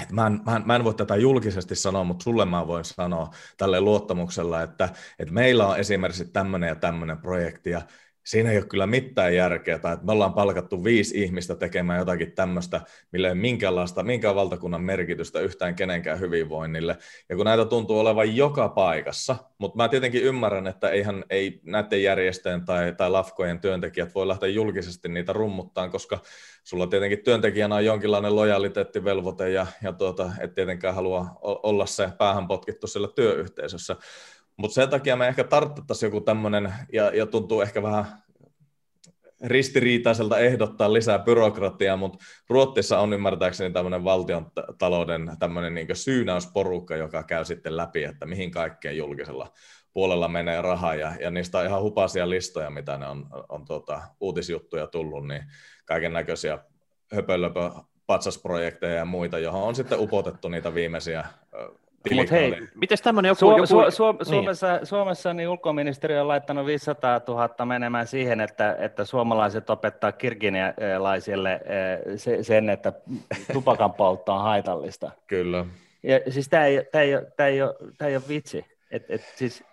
Speaker 3: että mä, en, mä, en, mä en voi tätä julkisesti sanoa, mutta sulle mä voin sanoa tälle luottamuksella, että, että meillä on esimerkiksi tämmöinen ja tämmöinen projekti, ja siinä ei ole kyllä mitään järkeä, tai että me ollaan palkattu viisi ihmistä tekemään jotakin tämmöistä, millä ei minkäänlaista, minkään valtakunnan merkitystä yhtään kenenkään hyvinvoinnille. Ja kun näitä tuntuu olevan joka paikassa, mutta mä tietenkin ymmärrän, että eihän ei näiden järjestöjen tai, tai lafkojen työntekijät voi lähteä julkisesti niitä rummuttaan, koska sulla tietenkin työntekijänä on jonkinlainen lojaliteettivelvoite ja, ja tuota, et tietenkään halua olla se päähän potkittu sillä työyhteisössä. Mutta sen takia me ehkä tarvittaisiin joku tämmöinen, ja, ja tuntuu ehkä vähän ristiriitaiselta ehdottaa lisää byrokratiaa, mutta Ruotsissa on ymmärtääkseni tämmöinen valtion talouden tämmöinen niin syynäysporukka, joka käy sitten läpi, että mihin kaikkeen julkisella puolella menee rahaa, ja, ja niistä on ihan hupasia listoja, mitä ne on, on tuota, uutisjuttuja tullut, niin kaiken näköisiä höpölöpö patsasprojekteja ja muita, johon on sitten upotettu niitä viimeisiä
Speaker 2: mutta hei, miten tämmöinen joku... Suom- joku... Su-
Speaker 1: Su- niin. Suomessa, Suomessa niin ulkoministeriö on laittanut 500 000 menemään siihen, että, että suomalaiset opettaa kirginialaisille eh, sen, että tupakan poltto on haitallista.
Speaker 3: Kyllä.
Speaker 1: Ja siis tämä ei, tämä ei, ei, ei ole vitsi. Et, et, siis,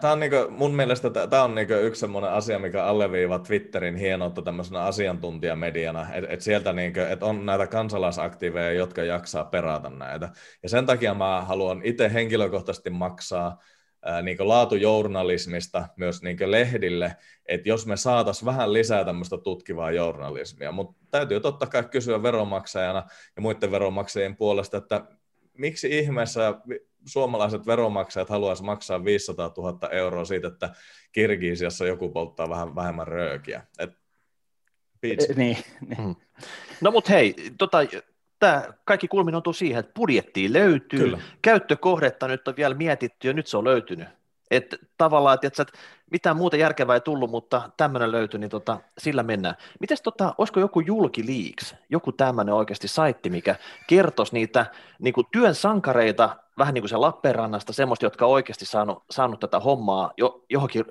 Speaker 3: Tämä on niinku, mun mielestä tämä on niinku yksi sellainen asia, mikä alleviivaa Twitterin hienoutta tämmöisenä asiantuntijamediana, että et sieltä niinku, et on näitä kansalaisaktiiveja, jotka jaksaa perata näitä. Ja sen takia mä haluan itse henkilökohtaisesti maksaa ää, niinku laatujournalismista myös niinku lehdille, että jos me saataisiin vähän lisää tämmöistä tutkivaa journalismia, mutta täytyy totta kai kysyä veronmaksajana ja muiden veronmaksajien puolesta, että miksi ihmeessä suomalaiset veronmaksajat haluaisi maksaa 500 000 euroa siitä, että Kirgisiassa joku polttaa vähän vähemmän röökiä. Et,
Speaker 1: e, niin, niin.
Speaker 2: Hmm. No mutta hei, tota, tämä kaikki kulminoituu siihen, että budjettiin löytyy, Kyllä. käyttökohdetta nyt on vielä mietitty ja nyt se on löytynyt. Että tavallaan, että, että mitään muuta järkevää ei tullut, mutta tämmöinen löytyi, niin tota, sillä mennään. Mites tota, olisiko joku julkiliiks, joku tämmöinen oikeasti saitti, mikä kertoisi niitä niin kuin työn sankareita, vähän niin kuin se Lappeenrannasta, semmoista, jotka on oikeasti saanut, saanut tätä hommaa jo, johonkin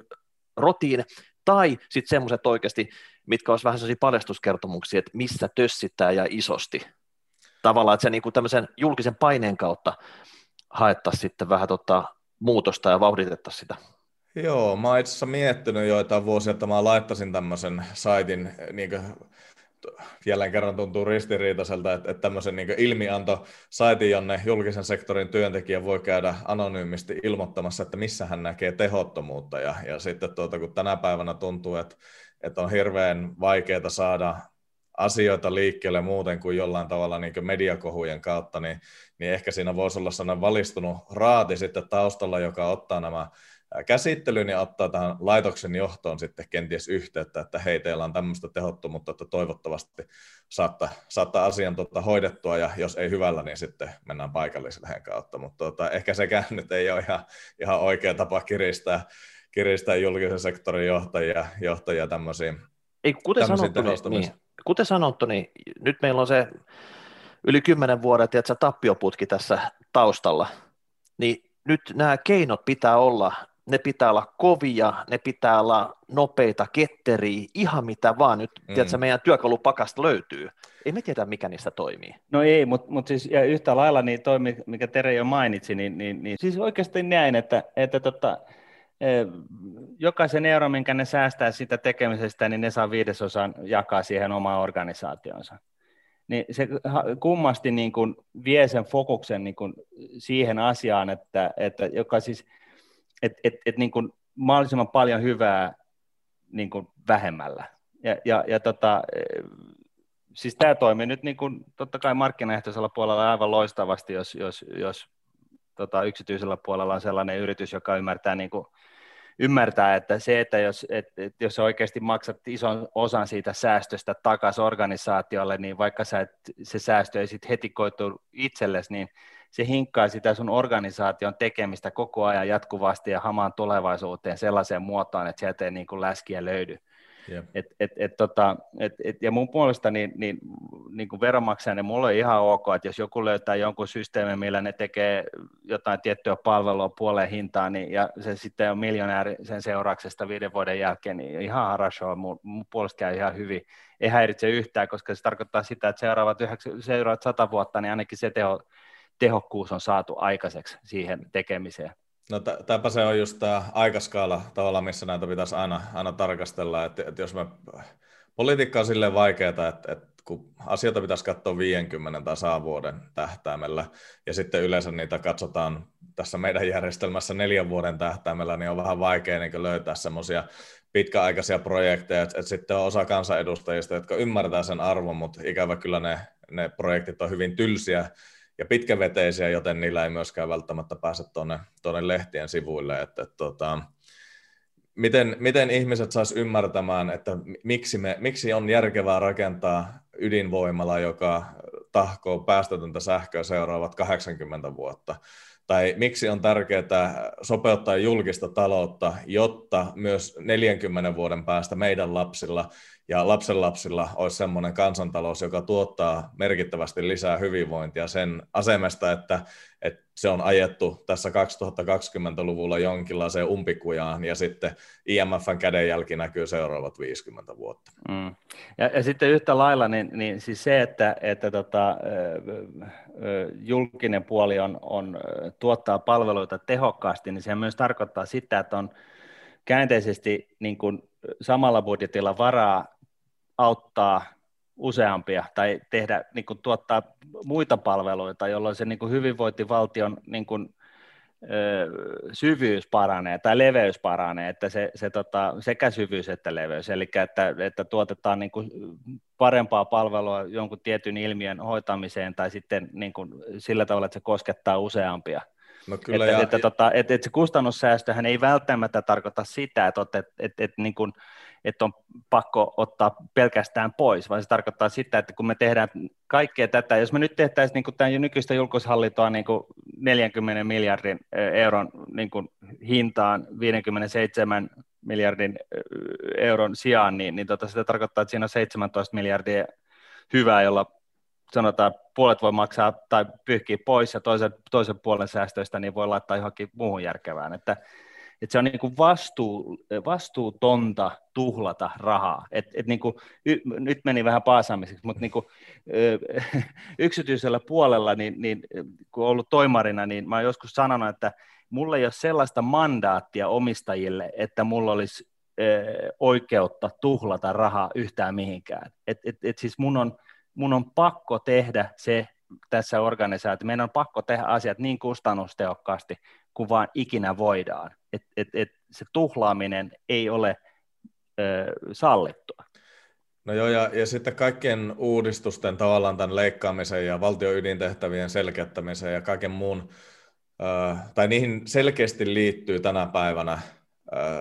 Speaker 2: rotiin, tai sitten semmoiset oikeasti, mitkä olisi vähän sellaisia paljastuskertomuksia, että missä tössittää ja isosti. Tavallaan, että se niin kuin tämmöisen julkisen paineen kautta haettaisiin sitten vähän tota, muutosta ja vauhditettaisiin sitä.
Speaker 3: Joo, mä oon itse asiassa miettinyt joitain vuosia, että mä laittaisin tämmöisen saitin, niin jälleen kerran tuntuu ristiriitaiselta, että, että tämmöisen niin ilmianto saitin, jonne julkisen sektorin työntekijä voi käydä anonyymisti ilmoittamassa, että missä hän näkee tehottomuutta. Ja, ja sitten tuota, kun tänä päivänä tuntuu, että, että on hirveän vaikeaa saada asioita liikkeelle muuten kuin jollain tavalla niin kuin mediakohujen kautta, niin, niin ehkä siinä voisi olla sellainen valistunut raati sitten taustalla, joka ottaa nämä käsittelyyn ja ottaa tähän laitoksen johtoon sitten kenties yhteyttä, että hei, teillä on tämmöistä tehottomuutta, että toivottavasti saattaa, saattaa asian tuota hoidettua, ja jos ei hyvällä, niin sitten mennään paikallislehen kautta, mutta tuota, ehkä sekään nyt ei ole ihan, ihan oikea tapa kiristää, kiristää julkisen sektorin johtajia, johtajia tämmöisiin
Speaker 2: ei, kuten sanottu, niin, niin, kuten sanottu, niin nyt meillä on se yli kymmenen vuoden tiedätkö, tappioputki tässä taustalla, niin nyt nämä keinot pitää olla, ne pitää olla kovia, ne pitää olla nopeita, ketteriä, ihan mitä vaan nyt, mm. tiedätkö, meidän työkalupakasta löytyy. Ei me tiedä, mikä niistä toimii.
Speaker 1: No ei, mutta mut siis ja yhtä lailla niin toimi, mikä Tere jo mainitsi, niin, niin, niin siis oikeasti näin, että, että tota, jokaisen euron, minkä ne säästää sitä tekemisestä, niin ne saa viidesosan jakaa siihen omaan organisaationsa. Niin se kummasti niin kuin vie sen fokuksen niin kuin siihen asiaan, että, että joka siis, et, et, et niin mahdollisimman paljon hyvää niin kuin vähemmällä. Ja, ja, ja tota, siis tämä toimii nyt niin kuin, totta kai markkinaehtoisella puolella aivan loistavasti, jos, jos, jos tota, yksityisellä puolella on sellainen yritys, joka ymmärtää, niin kuin, ymmärtää että se, että jos, et, et, jos oikeasti maksat ison osan siitä säästöstä takaisin organisaatiolle, niin vaikka sä et, se säästö ei sitten heti koitu itsellesi, niin se hinkkaa sitä sun organisaation tekemistä koko ajan jatkuvasti ja hamaan tulevaisuuteen sellaiseen muotoon, että sieltä ei niin kuin läskiä löydy. Yep. Et, et, et, tota, et, et, ja mun puolesta niin, niin, niin kuin veronmaksajana niin mulla on ihan ok, että jos joku löytää jonkun systeemin, millä ne tekee jotain tiettyä palvelua puoleen hintaan, niin, ja se sitten on miljonääri sen seurauksesta viiden vuoden jälkeen, niin ihan harashoa, mun, mun puolesta käy ihan hyvin. Ei häiritse yhtään, koska se tarkoittaa sitä, että seuraavat, yhdeksän, seuraavat sata vuotta, niin ainakin se teho, tehokkuus on saatu aikaiseksi siihen tekemiseen.
Speaker 3: No tämäpä se on just tämä aikaskaala tavalla, missä näitä pitäisi aina, aina tarkastella, että, että jos me, politiikka on silleen vaikeaa, että, että kun asioita pitäisi katsoa 50 tai 100 vuoden tähtäimellä, ja sitten yleensä niitä katsotaan tässä meidän järjestelmässä neljän vuoden tähtäimellä, niin on vähän vaikea niin löytää semmoisia pitkäaikaisia projekteja, että, että sitten on osa kansanedustajista, jotka ymmärtää sen arvon, mutta ikävä kyllä ne, ne projektit on hyvin tylsiä, ja pitkäveteisiä, joten niillä ei myöskään välttämättä pääse tuonne, tuonne lehtien sivuille. Että, että, tota, miten, miten ihmiset sais ymmärtämään, että miksi, me, miksi on järkevää rakentaa ydinvoimala, joka tahkoo päästötöntä sähköä seuraavat 80 vuotta? Tai miksi on tärkeää sopeuttaa julkista taloutta, jotta myös 40 vuoden päästä meidän lapsilla ja lapsenlapsilla olisi sellainen kansantalous, joka tuottaa merkittävästi lisää hyvinvointia sen asemesta, että, että se on ajettu tässä 2020-luvulla jonkinlaiseen umpikujaan ja sitten IMFn kädenjälki näkyy seuraavat 50 vuotta. Mm.
Speaker 1: Ja, ja sitten yhtä lailla niin, niin siis se, että, että tota, julkinen puoli on, on, tuottaa palveluita tehokkaasti, niin se myös tarkoittaa sitä, että on käänteisesti niin kuin samalla budjetilla varaa auttaa useampia tai tehdä, niin kuin tuottaa muita palveluita, jolloin se niin kuin hyvinvointivaltion niin kuin, ö, syvyys paranee tai leveys paranee, että se, se tota, sekä syvyys että leveys, eli että, että tuotetaan niin kuin parempaa palvelua jonkun tietyn ilmiön hoitamiseen tai sitten niin kuin sillä tavalla, että se koskettaa useampia. No kyllä, että, ja... että, tota, että, että se kustannussäästöhän ei välttämättä tarkoita sitä, että, että, että, että, että niin kuin, että on pakko ottaa pelkästään pois, vaan se tarkoittaa sitä, että kun me tehdään kaikkea tätä, jos me nyt tehtäisiin niin kuin tämän nykyistä julkishallintoa niin kuin 40 miljardin euron niin kuin hintaan 57 miljardin euron sijaan, niin, niin tota, sitä tarkoittaa, että siinä on 17 miljardia hyvää, jolla sanotaan puolet voi maksaa tai pyyhkiä pois ja toisen, toisen puolen säästöistä niin voi laittaa johonkin muuhun järkevään. Että että se on niin kuin vastuu, vastuutonta tuhlata rahaa. Et, et niin kuin, y, nyt meni vähän paasaamiseksi, mutta niin kuin, ö, yksityisellä puolella, niin, niin, kun olen ollut toimarina, niin mä joskus sanonut, että mulla ei ole sellaista mandaattia omistajille, että mulla olisi ö, oikeutta tuhlata rahaa yhtään mihinkään. Et, et, et siis mun on, mun on pakko tehdä se tässä organisaatiossa, meidän on pakko tehdä asiat niin kustannustehokkaasti kuin vaan ikinä voidaan että et, et se tuhlaaminen ei ole ö, sallittua.
Speaker 3: No joo, ja, ja sitten kaikkien uudistusten tavallaan tämän leikkaamisen ja valtion ydintehtävien selkeyttämisen ja kaiken muun, ö, tai niihin selkeästi liittyy tänä päivänä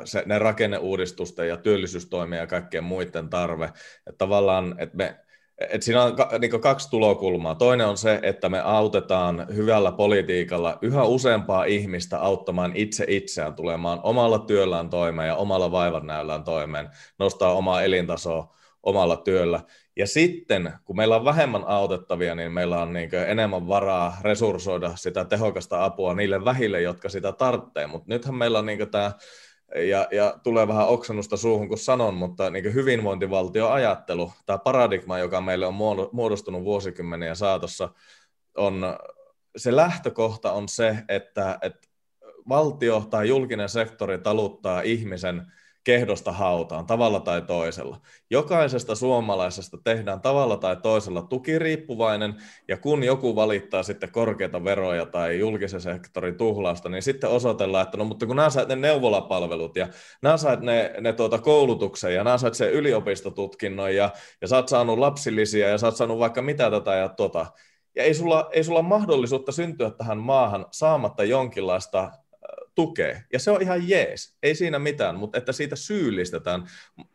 Speaker 3: se, ne rakenneuudistusten ja työllisyystoimien ja kaikkien muiden tarve. Että tavallaan, että me et siinä on niin kaksi tulokulmaa. Toinen on se, että me autetaan hyvällä politiikalla yhä useampaa ihmistä auttamaan itse itseään tulemaan omalla työllään toimeen ja omalla vaivannäöllään toimeen, nostaa omaa elintasoa omalla työllä. Ja sitten, kun meillä on vähemmän autettavia, niin meillä on niin enemmän varaa resurssoida sitä tehokasta apua niille vähille, jotka sitä tarvitsee. Mutta nythän meillä on niin tämä ja, ja tulee vähän oksennusta suuhun, kun sanon, mutta niin hyvinvointivaltioajattelu, tämä paradigma, joka meille on muodostunut vuosikymmeniä saatossa, on, se lähtökohta on se, että, että valtio tai julkinen sektori taluttaa ihmisen kehdosta hautaan tavalla tai toisella. Jokaisesta suomalaisesta tehdään tavalla tai toisella tukiriippuvainen, ja kun joku valittaa sitten korkeita veroja tai julkisen sektorin tuhlausta, niin sitten osoitellaan, että no mutta kun nämä sait ne neuvolapalvelut, ja nämä sait ne, ne tuota koulutuksen, ja nämä sait sen yliopistotutkinnon, ja, ja sä oot saanut lapsillisia, ja sä oot saanut vaikka mitä tätä ja tota, ja ei sulla, ei sulla mahdollisuutta syntyä tähän maahan saamatta jonkinlaista tukea. Ja se on ihan jees, ei siinä mitään, mutta että siitä syyllistetään.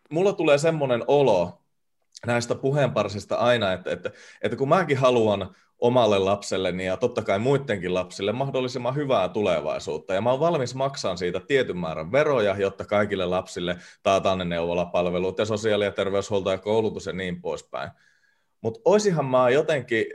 Speaker 3: Mulla tulee semmoinen olo näistä puheenparsista aina, että, että, että kun mäkin haluan omalle lapselleni ja totta kai muidenkin lapsille mahdollisimman hyvää tulevaisuutta. Ja mä oon valmis maksamaan siitä tietyn määrän veroja, jotta kaikille lapsille taataan ne neuvolapalvelut ja sosiaali- ja terveyshuolto ja koulutus ja niin poispäin. Mutta oisihan mä jotenkin,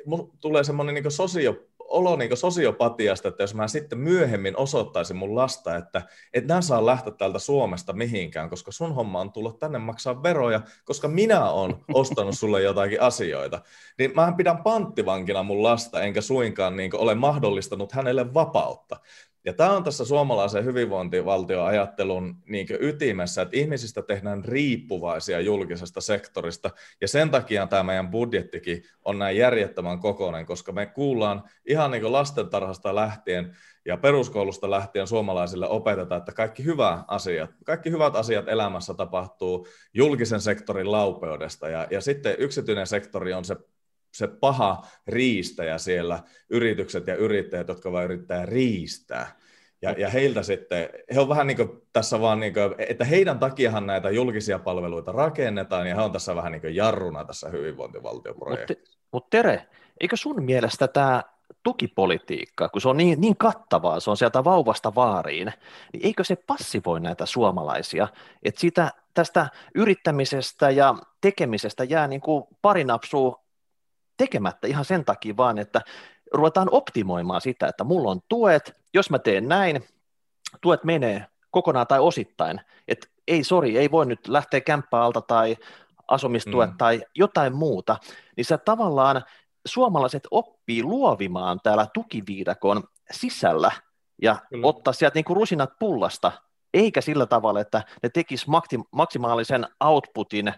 Speaker 3: tulee semmoinen niin sosio, olo niin sosiopatiasta, että jos mä sitten myöhemmin osoittaisin mun lasta, että et nää saa lähteä täältä Suomesta mihinkään, koska sun homma on tulla tänne maksaa veroja, koska minä olen ostanut sulle jotakin asioita, niin mä pidän panttivankina mun lasta, enkä suinkaan niin ole mahdollistanut hänelle vapautta. Ja tämä on tässä suomalaisen hyvinvointivaltioajattelun niin ytimessä, että ihmisistä tehdään riippuvaisia julkisesta sektorista, ja sen takia tämä meidän budjettikin on näin järjettömän kokoinen, koska me kuullaan ihan niin lastentarhasta lähtien ja peruskoulusta lähtien suomalaisille opetetaan, että kaikki hyvät asiat, kaikki hyvät asiat elämässä tapahtuu julkisen sektorin laupeudesta, ja, ja sitten yksityinen sektori on se se paha riistäjä siellä, yritykset ja yrittäjät, jotka vain yrittää riistää. Ja, ja heiltä sitten, he on vähän niin kuin tässä vaan, niin kuin, että heidän takiahan näitä julkisia palveluita rakennetaan, ja he on tässä vähän niin kuin jarruna tässä hyvinvointivaltioprojektissa.
Speaker 2: Mutta mut Tere, eikö sun mielestä tämä tukipolitiikka, kun se on niin, niin kattavaa, se on sieltä vauvasta vaariin, niin eikö se passivoi näitä suomalaisia, että sitä, tästä yrittämisestä ja tekemisestä jää niin kuin pari napsua tekemättä ihan sen takia vaan, että ruvetaan optimoimaan sitä, että mulla on tuet, jos mä teen näin, tuet menee kokonaan tai osittain, että ei sori, ei voi nyt lähteä kämppää tai asumistuet mm. tai jotain muuta, niin sä tavallaan suomalaiset oppii luovimaan täällä tukiviidakon sisällä ja Kyllä. ottaa sieltä niin kuin rusinat pullasta, eikä sillä tavalla, että ne tekis maksimaalisen outputin,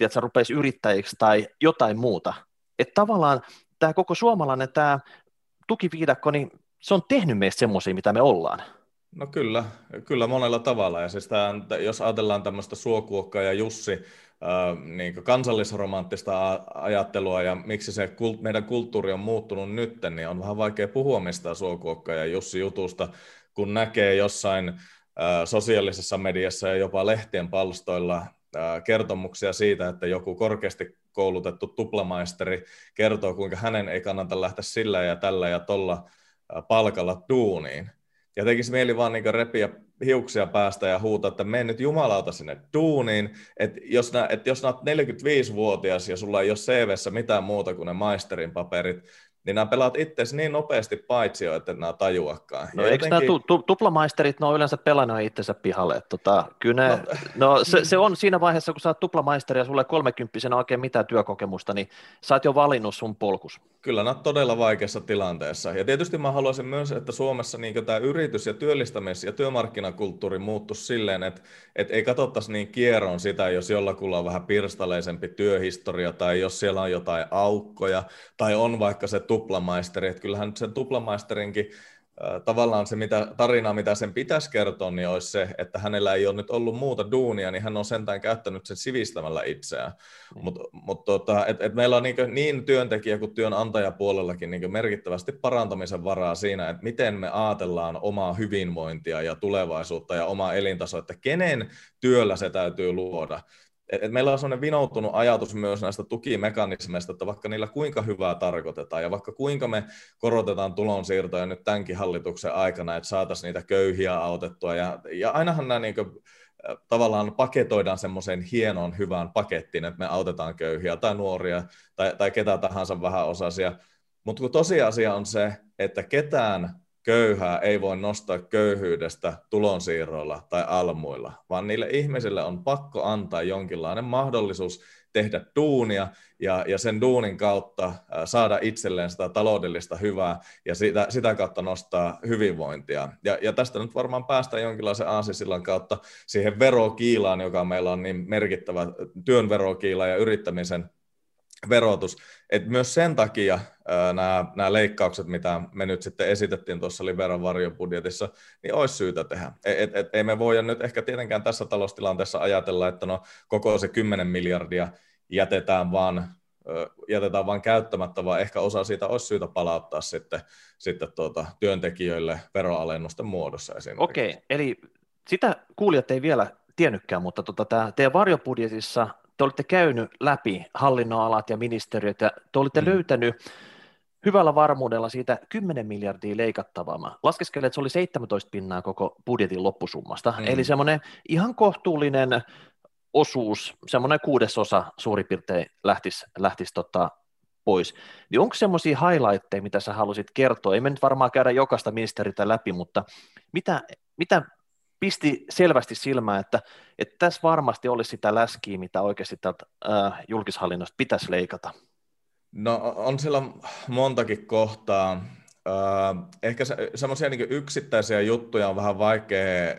Speaker 2: että rupeisi yrittäjiksi tai jotain muuta, että tavallaan tämä koko suomalainen tämä tukiviidakko, niin se on tehnyt meistä semmoisia, mitä me ollaan.
Speaker 3: No kyllä, kyllä monella tavalla. Ja siis tämän, jos ajatellaan tämmöistä Suokuokka ja Jussi äh, niin kansallisromanttista ajattelua ja miksi se kult, meidän kulttuuri on muuttunut nyt, niin on vähän vaikea puhua mistään Suokuokka ja Jussi jutusta, kun näkee jossain äh, sosiaalisessa mediassa ja jopa lehtien palstoilla kertomuksia siitä, että joku korkeasti koulutettu tuplamaisteri kertoo, kuinka hänen ei kannata lähteä sillä ja tällä ja tolla palkalla duuniin. Ja tekisi mieli vaan niin repiä hiuksia päästä ja huutaa, että mene nyt jumalauta sinne duuniin, että jos, nä, että jos nä oot 45-vuotias ja sulla ei ole CVssä mitään muuta kuin ne maisterin paperit, niin nämä pelaat itse niin nopeasti paitsi jo, että nämä tajuakaan.
Speaker 2: No ja eikö jotenkin... nämä tu- tu- tuplamaisterit, ne on yleensä pelannut itsensä pihalle. Tota, kyllä ne, no, no se, se, on siinä vaiheessa, kun sä oot tuplamaisteri ja sulle kolmekymppisenä oikein mitään työkokemusta, niin sä oot jo valinnut sun polkus.
Speaker 3: Kyllä nämä todella vaikeassa tilanteessa. Ja tietysti mä haluaisin myös, että Suomessa niin tämä yritys- ja työllistämis- ja työmarkkinakulttuuri muuttuisi silleen, että, että ei katsottaisi niin kierroon sitä, jos jollakulla on vähän pirstaleisempi työhistoria tai jos siellä on jotain aukkoja tai on vaikka se tuplamaisteri. Että kyllähän sen tuplamaisterinkin tavallaan se mitä, tarina, mitä sen pitäisi kertoa, niin olisi se, että hänellä ei ole nyt ollut muuta duunia, niin hän on sentään käyttänyt sen sivistämällä itseään. Mm. Mutta mut tota, et, et meillä on niin, niin työntekijä kuin työnantajapuolellakin niin merkittävästi parantamisen varaa siinä, että miten me ajatellaan omaa hyvinvointia ja tulevaisuutta ja omaa elintasoa, että kenen työllä se täytyy luoda et meillä on sellainen vinoutunut ajatus myös näistä tukimekanismeista, että vaikka niillä kuinka hyvää tarkoitetaan ja vaikka kuinka me korotetaan tulonsiirtoja nyt tämänkin hallituksen aikana, että saataisiin niitä köyhiä autettua ja, ja ainahan nämä niin kuin, tavallaan paketoidaan semmoiseen hienoon hyvään pakettiin, että me autetaan köyhiä tai nuoria tai, tai ketä tahansa vähän osasia, mutta kun tosiasia on se, että ketään köyhää ei voi nostaa köyhyydestä tulonsiirroilla tai almuilla, vaan niille ihmisille on pakko antaa jonkinlainen mahdollisuus tehdä duunia ja, ja sen duunin kautta saada itselleen sitä taloudellista hyvää ja sitä, sitä kautta nostaa hyvinvointia. Ja, ja tästä nyt varmaan päästään jonkinlaisen aasisillan kautta siihen verokiilaan, joka meillä on niin merkittävä työn verokiila ja yrittämisen verotus. Et myös sen takia nämä, leikkaukset, mitä me nyt sitten esitettiin tuossa Liberan varjobudjetissa, niin olisi syytä tehdä. Et, et, et, ei me voida nyt ehkä tietenkään tässä taloustilanteessa ajatella, että no koko se 10 miljardia jätetään vaan, jätetään vaan käyttämättä, vaan ehkä osa siitä olisi syytä palauttaa sitten, sitten tuota, työntekijöille veroalennusten muodossa esimerkiksi.
Speaker 2: Okei, eli sitä kuulijat ei vielä tiennytkään, mutta tota, tämä teidän varjobudjetissa te olette käynyt läpi hallinnonalat ja ministeriöt ja te olette mm. löytänyt hyvällä varmuudella siitä 10 miljardia leikattavaa. Mä laskeskelen, että se oli 17 pinnaa koko budjetin loppusummasta, mm. eli semmoinen ihan kohtuullinen osuus, semmoinen kuudesosa suurin piirtein lähtisi, lähtisi tota pois. Niin onko semmoisia highlightteja, mitä sä halusit kertoa? Ei me nyt varmaan käydä jokaista ministeritä läpi, mutta mitä, mitä pisti selvästi silmään, että, että tässä varmasti olisi sitä läskiä, mitä oikeasti tältä äh, julkishallinnosta pitäisi leikata?
Speaker 3: No on siellä montakin kohtaa. Äh, ehkä se, semmoisia niin yksittäisiä juttuja on vähän vaikea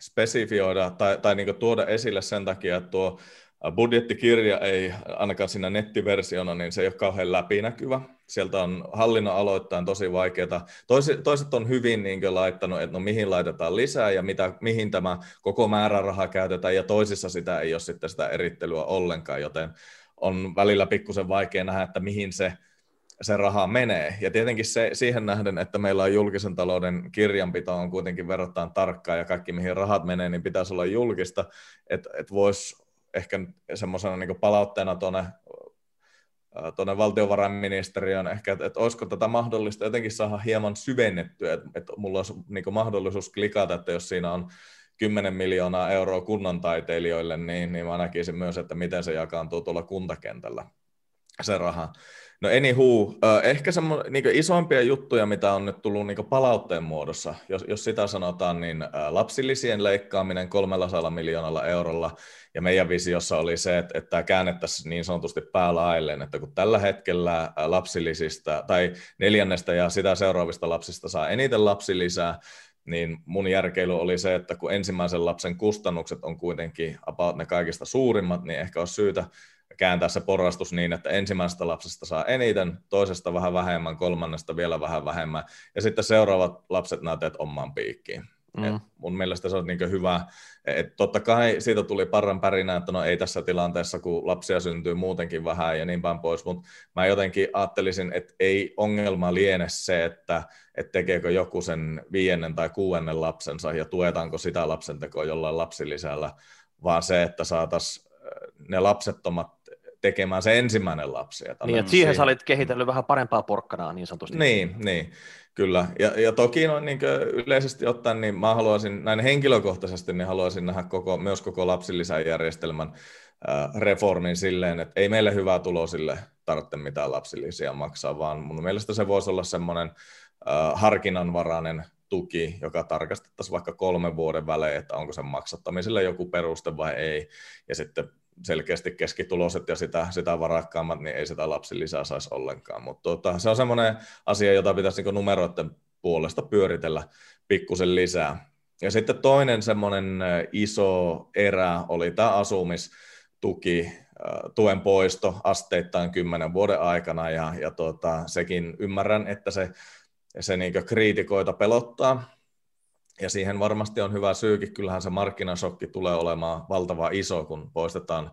Speaker 3: spesifioida tai, tai niin tuoda esille sen takia, että tuo budjettikirja ei ainakaan siinä nettiversiona, niin se ei ole kauhean läpinäkyvä. Sieltä on hallinnon aloittain tosi vaikeaa. Toiset, on hyvin niin laittanut, että no mihin laitetaan lisää ja mitä, mihin tämä koko määräraha käytetään, ja toisissa sitä ei ole sitten sitä erittelyä ollenkaan, joten on välillä pikkusen vaikea nähdä, että mihin se, se raha menee. Ja tietenkin se, siihen nähden, että meillä on julkisen talouden kirjanpito on kuitenkin verrattain tarkkaa ja kaikki mihin rahat menee, niin pitäisi olla julkista, että et voisi ehkä semmoisena niin palautteena tuonne tuonne valtiovarainministeriön ehkä, että, että olisiko tätä mahdollista jotenkin saada hieman syvennettyä, että, että mulla olisi niin mahdollisuus klikata, että jos siinä on 10 miljoonaa euroa kunnan taiteilijoille, niin, niin mä näkisin myös, että miten se jakaantuu tuolla kuntakentällä se raha. No anywho, ehkä semmo, niin isoimpia juttuja, mitä on nyt tullut niin palautteen muodossa, jos, jos sitä sanotaan, niin lapsilisien leikkaaminen 300 miljoonalla eurolla, ja meidän visiossa oli se, että, että tämä käännettäisiin niin sanotusti päälailleen, että kun tällä hetkellä lapsilisistä tai neljännestä ja sitä seuraavista lapsista saa eniten lapsilisää, niin mun järkeily oli se, että kun ensimmäisen lapsen kustannukset on kuitenkin about ne kaikista suurimmat, niin ehkä olisi syytä kääntää se porrastus niin, että ensimmäisestä lapsesta saa eniten, toisesta vähän vähemmän, kolmannesta vielä vähän vähemmän, ja sitten seuraavat lapset näytät omaan piikkiin. Mm. mun mielestä se on niin hyvä. Et totta kai siitä tuli parran pärinä, että no ei tässä tilanteessa, kun lapsia syntyy muutenkin vähän ja niin päin pois, mutta mä jotenkin ajattelisin, että ei ongelma liene se, että, että tekeekö joku sen viiennen tai kuuennen lapsensa ja tuetaanko sitä lapsentekoa jollain lapsilisällä, vaan se, että saataisiin ne lapsettomat tekemään se ensimmäinen lapsi.
Speaker 2: Että niin, että siihen, sä olit kehitellyt vähän parempaa porkkanaa niin sanotusti.
Speaker 3: Niin, niin kyllä. Ja, ja toki no, niin yleisesti ottaen, niin mä haluaisin, näin henkilökohtaisesti, niin haluaisin nähdä koko, myös koko lapsilisäjärjestelmän äh, reformin silleen, että ei meille hyvää tulosille tarvitse mitään lapsilisiä maksaa, vaan mun mielestä se voisi olla semmoinen äh, harkinnanvarainen tuki, joka tarkastettaisiin vaikka kolmen vuoden välein, että onko sen maksattamiselle joku peruste vai ei, ja sitten selkeästi keskituloiset ja sitä, sitä varakkaammat, niin ei sitä lisää saisi ollenkaan. Mutta tota, se on semmoinen asia, jota pitäisi niin numeroiden puolesta pyöritellä pikkusen lisää. Ja sitten toinen semmoinen iso erä oli tämä asumistuki, tuen poisto asteittain kymmenen vuoden aikana, ja, ja tota, sekin ymmärrän, että se, se niin kriitikoita pelottaa, ja siihen varmasti on hyvä syykin. Kyllähän se markkinasokki tulee olemaan valtava iso, kun poistetaan,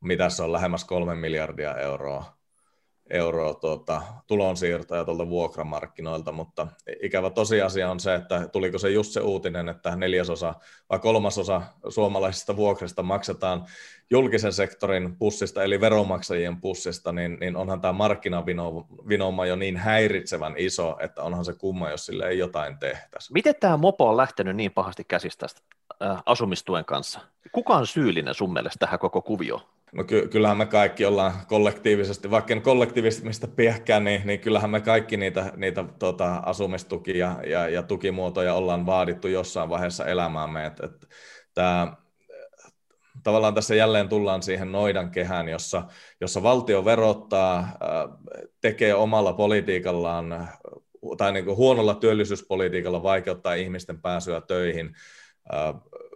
Speaker 3: mitä se on, lähemmäs kolme miljardia euroa euroa tuota, tulonsiirtoja tuolta vuokramarkkinoilta, mutta ikävä tosiasia on se, että tuliko se just se uutinen, että neljäsosa vai kolmasosa suomalaisista vuokrista maksetaan julkisen sektorin pussista, eli veronmaksajien pussista, niin, niin onhan tämä markkinavinouma jo niin häiritsevän iso, että onhan se kumma, jos sille ei jotain tehtäisi.
Speaker 2: Miten tämä mopo on lähtenyt niin pahasti käsistä äh, asumistuen kanssa? Kuka on syyllinen sun mielestä tähän koko kuvioon?
Speaker 3: No ky- kyllähän me kaikki ollaan kollektiivisesti, vaikka en kollektiivista piehkään, niin, niin kyllähän me kaikki niitä, niitä tota, asumistukia ja, ja tukimuotoja ollaan vaadittu jossain vaiheessa elämäämme. Et, et, tää, tavallaan tässä jälleen tullaan siihen noidan kehään, jossa, jossa valtio verottaa, tekee omalla politiikallaan tai niin kuin huonolla työllisyyspolitiikalla vaikeuttaa ihmisten pääsyä töihin,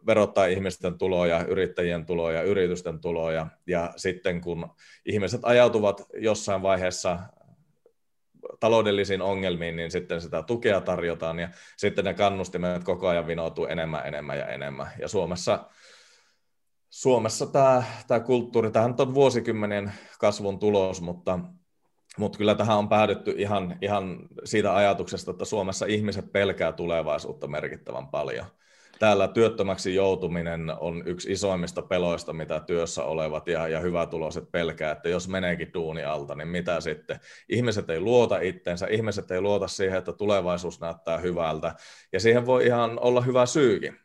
Speaker 3: verottaa ihmisten tuloja, yrittäjien tuloja, yritysten tuloja, ja sitten kun ihmiset ajautuvat jossain vaiheessa taloudellisiin ongelmiin, niin sitten sitä tukea tarjotaan, ja sitten ne kannustimet koko ajan vinoutuu enemmän, enemmän ja enemmän. Ja Suomessa, Suomessa tämä, tämä kulttuuri, tämä on vuosikymmenien kasvun tulos, mutta, mutta kyllä tähän on päädytty ihan, ihan siitä ajatuksesta, että Suomessa ihmiset pelkää tulevaisuutta merkittävän paljon – täällä työttömäksi joutuminen on yksi isoimmista peloista, mitä työssä olevat ja, ja hyvätuloiset pelkää, että jos meneekin duuni alta, niin mitä sitten? Ihmiset ei luota itteensä, ihmiset ei luota siihen, että tulevaisuus näyttää hyvältä, ja siihen voi ihan olla hyvä syykin.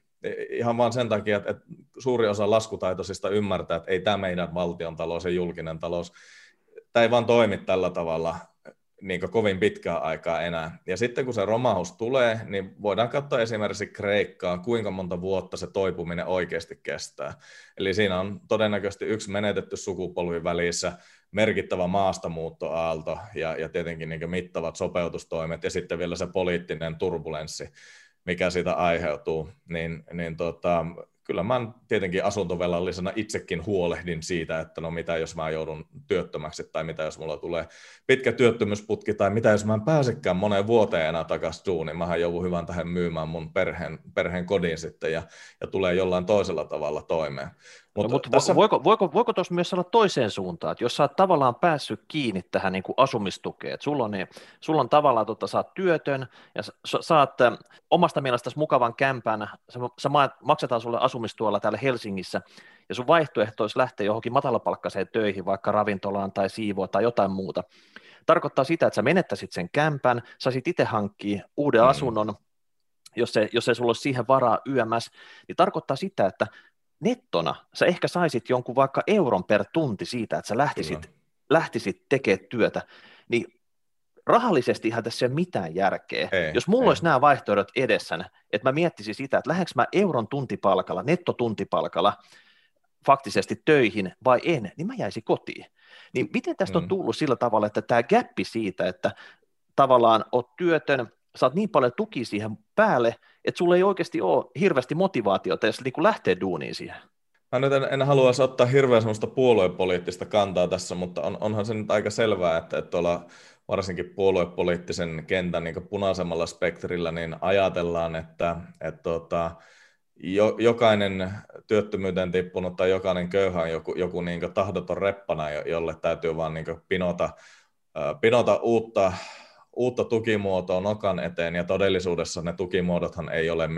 Speaker 3: Ihan vain sen takia, että, että suuri osa laskutaitoisista ymmärtää, että ei tämä meidän valtion talous ja julkinen talous, tämä ei vaan toimi tällä tavalla niin kovin pitkää aikaa enää. Ja sitten kun se romahus tulee, niin voidaan katsoa esimerkiksi Kreikkaa, kuinka monta vuotta se toipuminen oikeasti kestää. Eli siinä on todennäköisesti yksi menetetty sukupolvi välissä, merkittävä maastamuuttoaalto ja, ja tietenkin niin mittavat sopeutustoimet ja sitten vielä se poliittinen turbulenssi, mikä siitä aiheutuu, niin, niin tota, kyllä mä tietenkin asuntovelallisena itsekin huolehdin siitä, että no mitä jos mä joudun työttömäksi tai mitä jos mulla tulee pitkä työttömyysputki tai mitä jos mä en pääsekään moneen vuoteen enää takaisin duuniin, mähän joudun hyvän tähän myymään mun perheen, perheen kodin sitten ja, ja tulee jollain toisella tavalla toimeen.
Speaker 2: Mutta, no, mutta tässä... voiko, voiko, voiko tuossa myös sanoa toiseen suuntaan, että jos sä oot tavallaan päässyt kiinni tähän niin kuin asumistukeen, että sulla on, niin, sulla on tavallaan, että sä oot työtön ja sä, saat omasta mielestäsi mukavan kämpän, sä, sä maksetaan sulle asumistuolla täällä Helsingissä ja sun vaihtoehto olisi lähteä johonkin matalapalkkaiseen töihin, vaikka ravintolaan tai siivoa tai jotain muuta. Tarkoittaa sitä, että sä menettäisit sen kämpän, saisit itse hankkia uuden mm. asunnon, jos, se, jos ei sulla olisi siihen varaa YMS, niin tarkoittaa sitä, että nettona sä ehkä saisit jonkun vaikka euron per tunti siitä, että sä lähtisit, lähtisit tekemään työtä, niin rahallisesti ihan tässä ei ole mitään järkeä. Ei, Jos mulla ei. olisi nämä vaihtoehdot edessä, että mä miettisin sitä, että lähdenkö mä euron tuntipalkalla, nettotuntipalkalla faktisesti töihin vai en, niin mä jäisin kotiin. Niin miten tästä mm. on tullut sillä tavalla, että tämä gappi siitä, että tavallaan oot työtön, saat niin paljon tuki siihen päälle, että sulla ei oikeasti ole hirveästi motivaatiota edes niin lähteä duuniin siihen.
Speaker 3: Mä nyt en, en halua ottaa hirveän sellaista puoluepoliittista kantaa tässä, mutta on, onhan se nyt aika selvää, että, että tuolla varsinkin puoluepoliittisen kentän niin punaisemmalla spektrillä niin ajatellaan, että, että tota, jo, jokainen työttömyyteen tippunut tai jokainen köyhä on joku, joku niin tahdoton reppana, jolle täytyy vaan niin pinota, pinota uutta uutta tukimuotoa nokan eteen, ja todellisuudessa ne tukimuodothan ei ole,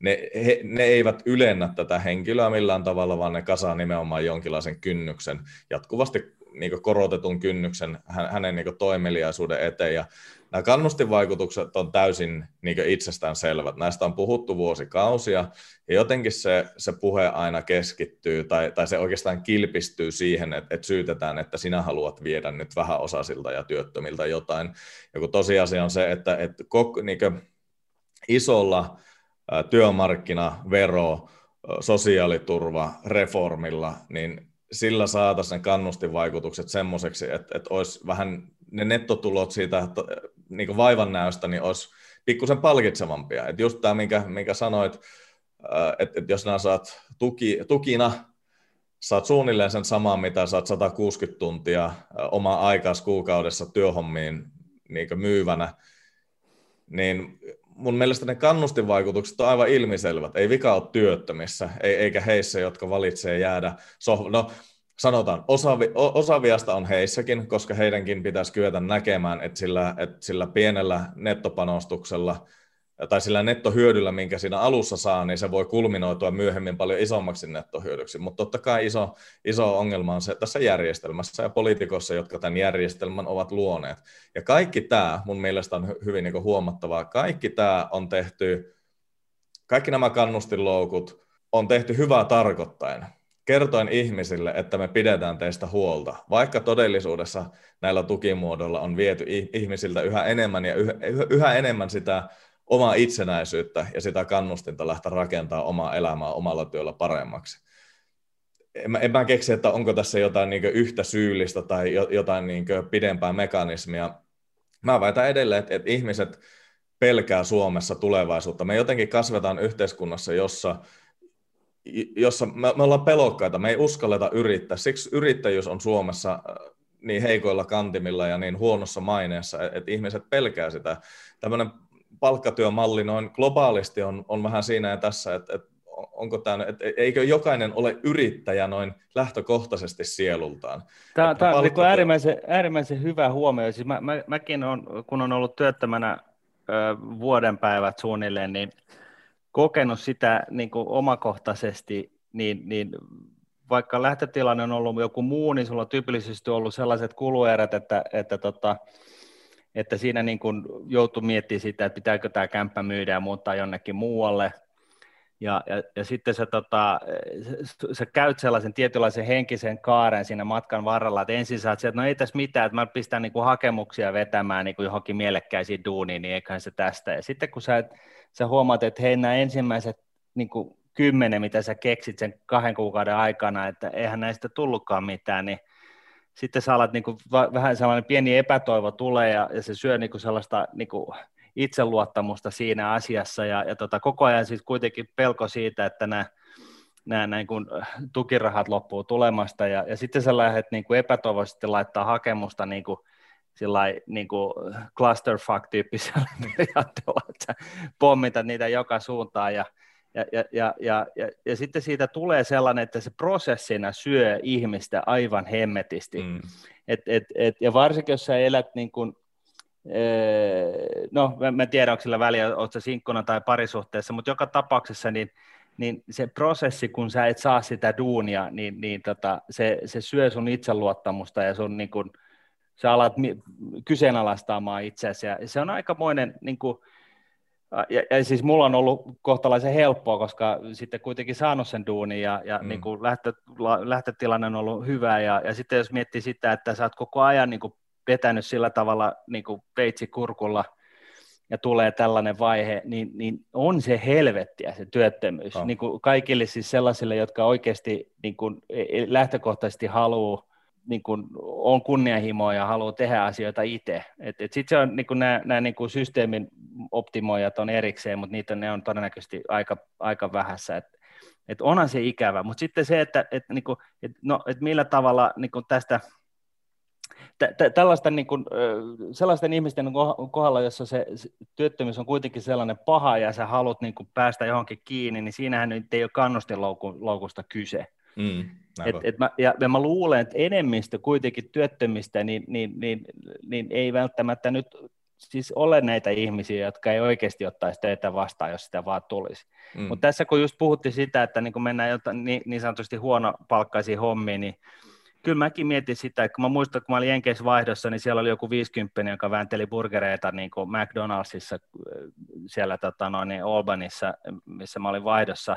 Speaker 3: ne, he, ne eivät ylennä tätä henkilöä millään tavalla, vaan ne kasaa nimenomaan jonkinlaisen kynnyksen, jatkuvasti niin korotetun kynnyksen hänen niin toimeliaisuuden eteen, ja nämä kannustinvaikutukset on täysin niin itsestään selvät. Näistä on puhuttu vuosikausia, ja jotenkin se, se puhe aina keskittyy, tai, tai se oikeastaan kilpistyy siihen, että, että syytetään, että sinä haluat viedä nyt vähän osasilta ja työttömiltä jotain. Ja kun tosiasia on se, että, että kok, niin isolla työmarkkina, vero, sosiaaliturva, reformilla, niin sillä saataisiin ne kannustinvaikutukset semmoiseksi, että, että olisi vähän ne nettotulot siitä niin vaivan näöstä, niin olisi pikkusen palkitsevampia. Että just tämä, minkä, minkä sanoit, että, että jos nämä saat tuki, tukina, saat suunnilleen sen saman, mitä saat 160 tuntia oma aikas kuukaudessa työhommiin niin myyvänä, niin mun mielestä ne kannustinvaikutukset on aivan ilmiselvät. Ei vika ole työttömissä, eikä heissä, jotka valitsee jäädä. No, sanotaan, osavi, osaviasta on heissäkin, koska heidänkin pitäisi kyetä näkemään, että sillä, että sillä pienellä nettopanostuksella tai sillä nettohyödyllä, minkä siinä alussa saa, niin se voi kulminoitua myöhemmin paljon isommaksi nettohyödyksi. Mutta totta kai iso, iso ongelma on se tässä järjestelmässä ja poliitikossa, jotka tämän järjestelmän ovat luoneet. Ja kaikki tämä mun mielestä on hyvin niin huomattavaa. Kaikki tämä on tehty, kaikki nämä kannustinloukut on tehty hyvää tarkoittaen kertoen ihmisille, että me pidetään teistä huolta, vaikka todellisuudessa näillä tukimuodoilla on viety ihmisiltä yhä enemmän ja yhä, yhä enemmän sitä omaa itsenäisyyttä ja sitä kannustinta lähteä rakentamaan omaa elämää omalla työllä paremmaksi. en mä, en mä keksi, että onko tässä jotain niin yhtä syyllistä tai jotain niin pidempää mekanismia. Mä väitän edelleen, että, että ihmiset pelkää Suomessa tulevaisuutta. Me jotenkin kasvetaan yhteiskunnassa, jossa, jossa me, me ollaan pelokkaita, me ei uskalleta yrittää. Siksi yrittäjyys on Suomessa äh, niin heikoilla kantimilla ja niin huonossa maineessa, että ihmiset pelkää sitä. Tämmöinen palkkatyömalli noin globaalisti on, on vähän siinä ja tässä, että, että onko tämä, että eikö jokainen ole yrittäjä noin lähtökohtaisesti sielultaan?
Speaker 1: Tämä, tämä on niin äärimmäisen, äärimmäisen hyvä huomio. Siis mä, mä, mäkin on, kun on ollut työttömänä ö, vuoden päivät suunnilleen, niin kokenut sitä niin kuin omakohtaisesti, niin, niin vaikka lähtötilanne on ollut joku muu, niin sulla on tyypillisesti ollut sellaiset kuluerät, että, että, tota, että siinä niin kuin joutuu miettimään sitä, että pitääkö tämä kämppä myydä ja muuttaa jonnekin muualle, ja, ja, ja sitten sä, tota, sä käyt sellaisen tietynlaisen henkisen kaaren siinä matkan varrella, että ensin sä oot että no ei tässä mitään, että mä pistän niin kuin hakemuksia vetämään niin kuin johonkin mielekkäisiin duuniin, niin eiköhän se tästä. Ja sitten kun sä, sä huomaat, että hei nämä ensimmäiset niin kuin kymmenen, mitä sä keksit sen kahden kuukauden aikana, että eihän näistä tullutkaan mitään, niin sitten sä alat niin kuin, vähän sellainen pieni epätoivo tulee ja, ja se syö niin kuin sellaista niin kuin, itseluottamusta siinä asiassa ja, ja tota, koko ajan siis kuitenkin pelko siitä, että nämä nämä näin kun tukirahat loppuu tulemasta ja, ja sitten sä lähdet niin kuin epätoivoisesti laittaa hakemusta niin kuin, sillai, niin kuin clusterfuck-tyyppisellä periaatteella, että sä pommitat niitä joka suuntaan ja, ja, ja, ja, ja, ja, ja sitten siitä tulee sellainen, että se prosessina syö ihmistä aivan hemmetisti. Mm. Et, et, et, ja varsinkin, jos sä elät niin kuin no mä en tiedä, onko sillä väliä, oletko se sinkkona tai parisuhteessa, mutta joka tapauksessa niin, niin se prosessi, kun sä et saa sitä duunia, niin, niin tota, se, se syö sun itseluottamusta ja sun niin kun, sä alat kyseenalaistamaan itseäsi ja se on aikamoinen niin kun, ja, ja siis mulla on ollut kohtalaisen helppoa, koska sitten kuitenkin saanut sen duunin ja, ja mm. niin kuin lähtö, lähtötilanne on ollut hyvä ja, ja sitten jos miettii sitä, että sä oot koko ajan niin kuin vetänyt sillä tavalla niin kuin peitsi kurkulla ja tulee tällainen vaihe, niin, niin on se helvettiä se työttömyys. Oh. Niin kuin kaikille siis sellaisille, jotka oikeasti niin kuin e, e, lähtökohtaisesti haluaa niin kuin, on kunnianhimoa ja haluaa tehdä asioita itse. Sitten se on niin kuin nämä, nämä niin kuin systeemin optimoijat on erikseen, mutta niitä ne on todennäköisesti aika, aika vähässä. Et, et onhan se ikävä, mutta sitten se, että et, niin kuin, et, no, et millä tavalla niin kuin tästä – tällaisten niin kuin, sellaisten ihmisten kohdalla, jossa se työttömyys on kuitenkin sellainen paha ja sä haluat niin kuin päästä johonkin kiinni, niin siinähän nyt ei ole kannustinloukusta kyse. Mm, et, et mä, ja, ja mä luulen, että enemmistö kuitenkin työttömistä, niin, niin, niin, niin ei välttämättä nyt siis ole näitä ihmisiä, jotka ei oikeasti ottaisi töitä vastaan, jos sitä vaan tulisi. Mm. Mutta tässä kun just puhuttiin sitä, että niin kun mennään jotain, niin, niin sanotusti huonopalkkaisiin hommiin, niin kyllä mäkin mietin sitä, että kun mä muistan, kun mä olin Jenkeissä vaihdossa, niin siellä oli joku 50, joka väänteli burgereita niin kuin McDonaldsissa äh, siellä tota, noin, niin Albanissa, missä mä olin vaihdossa.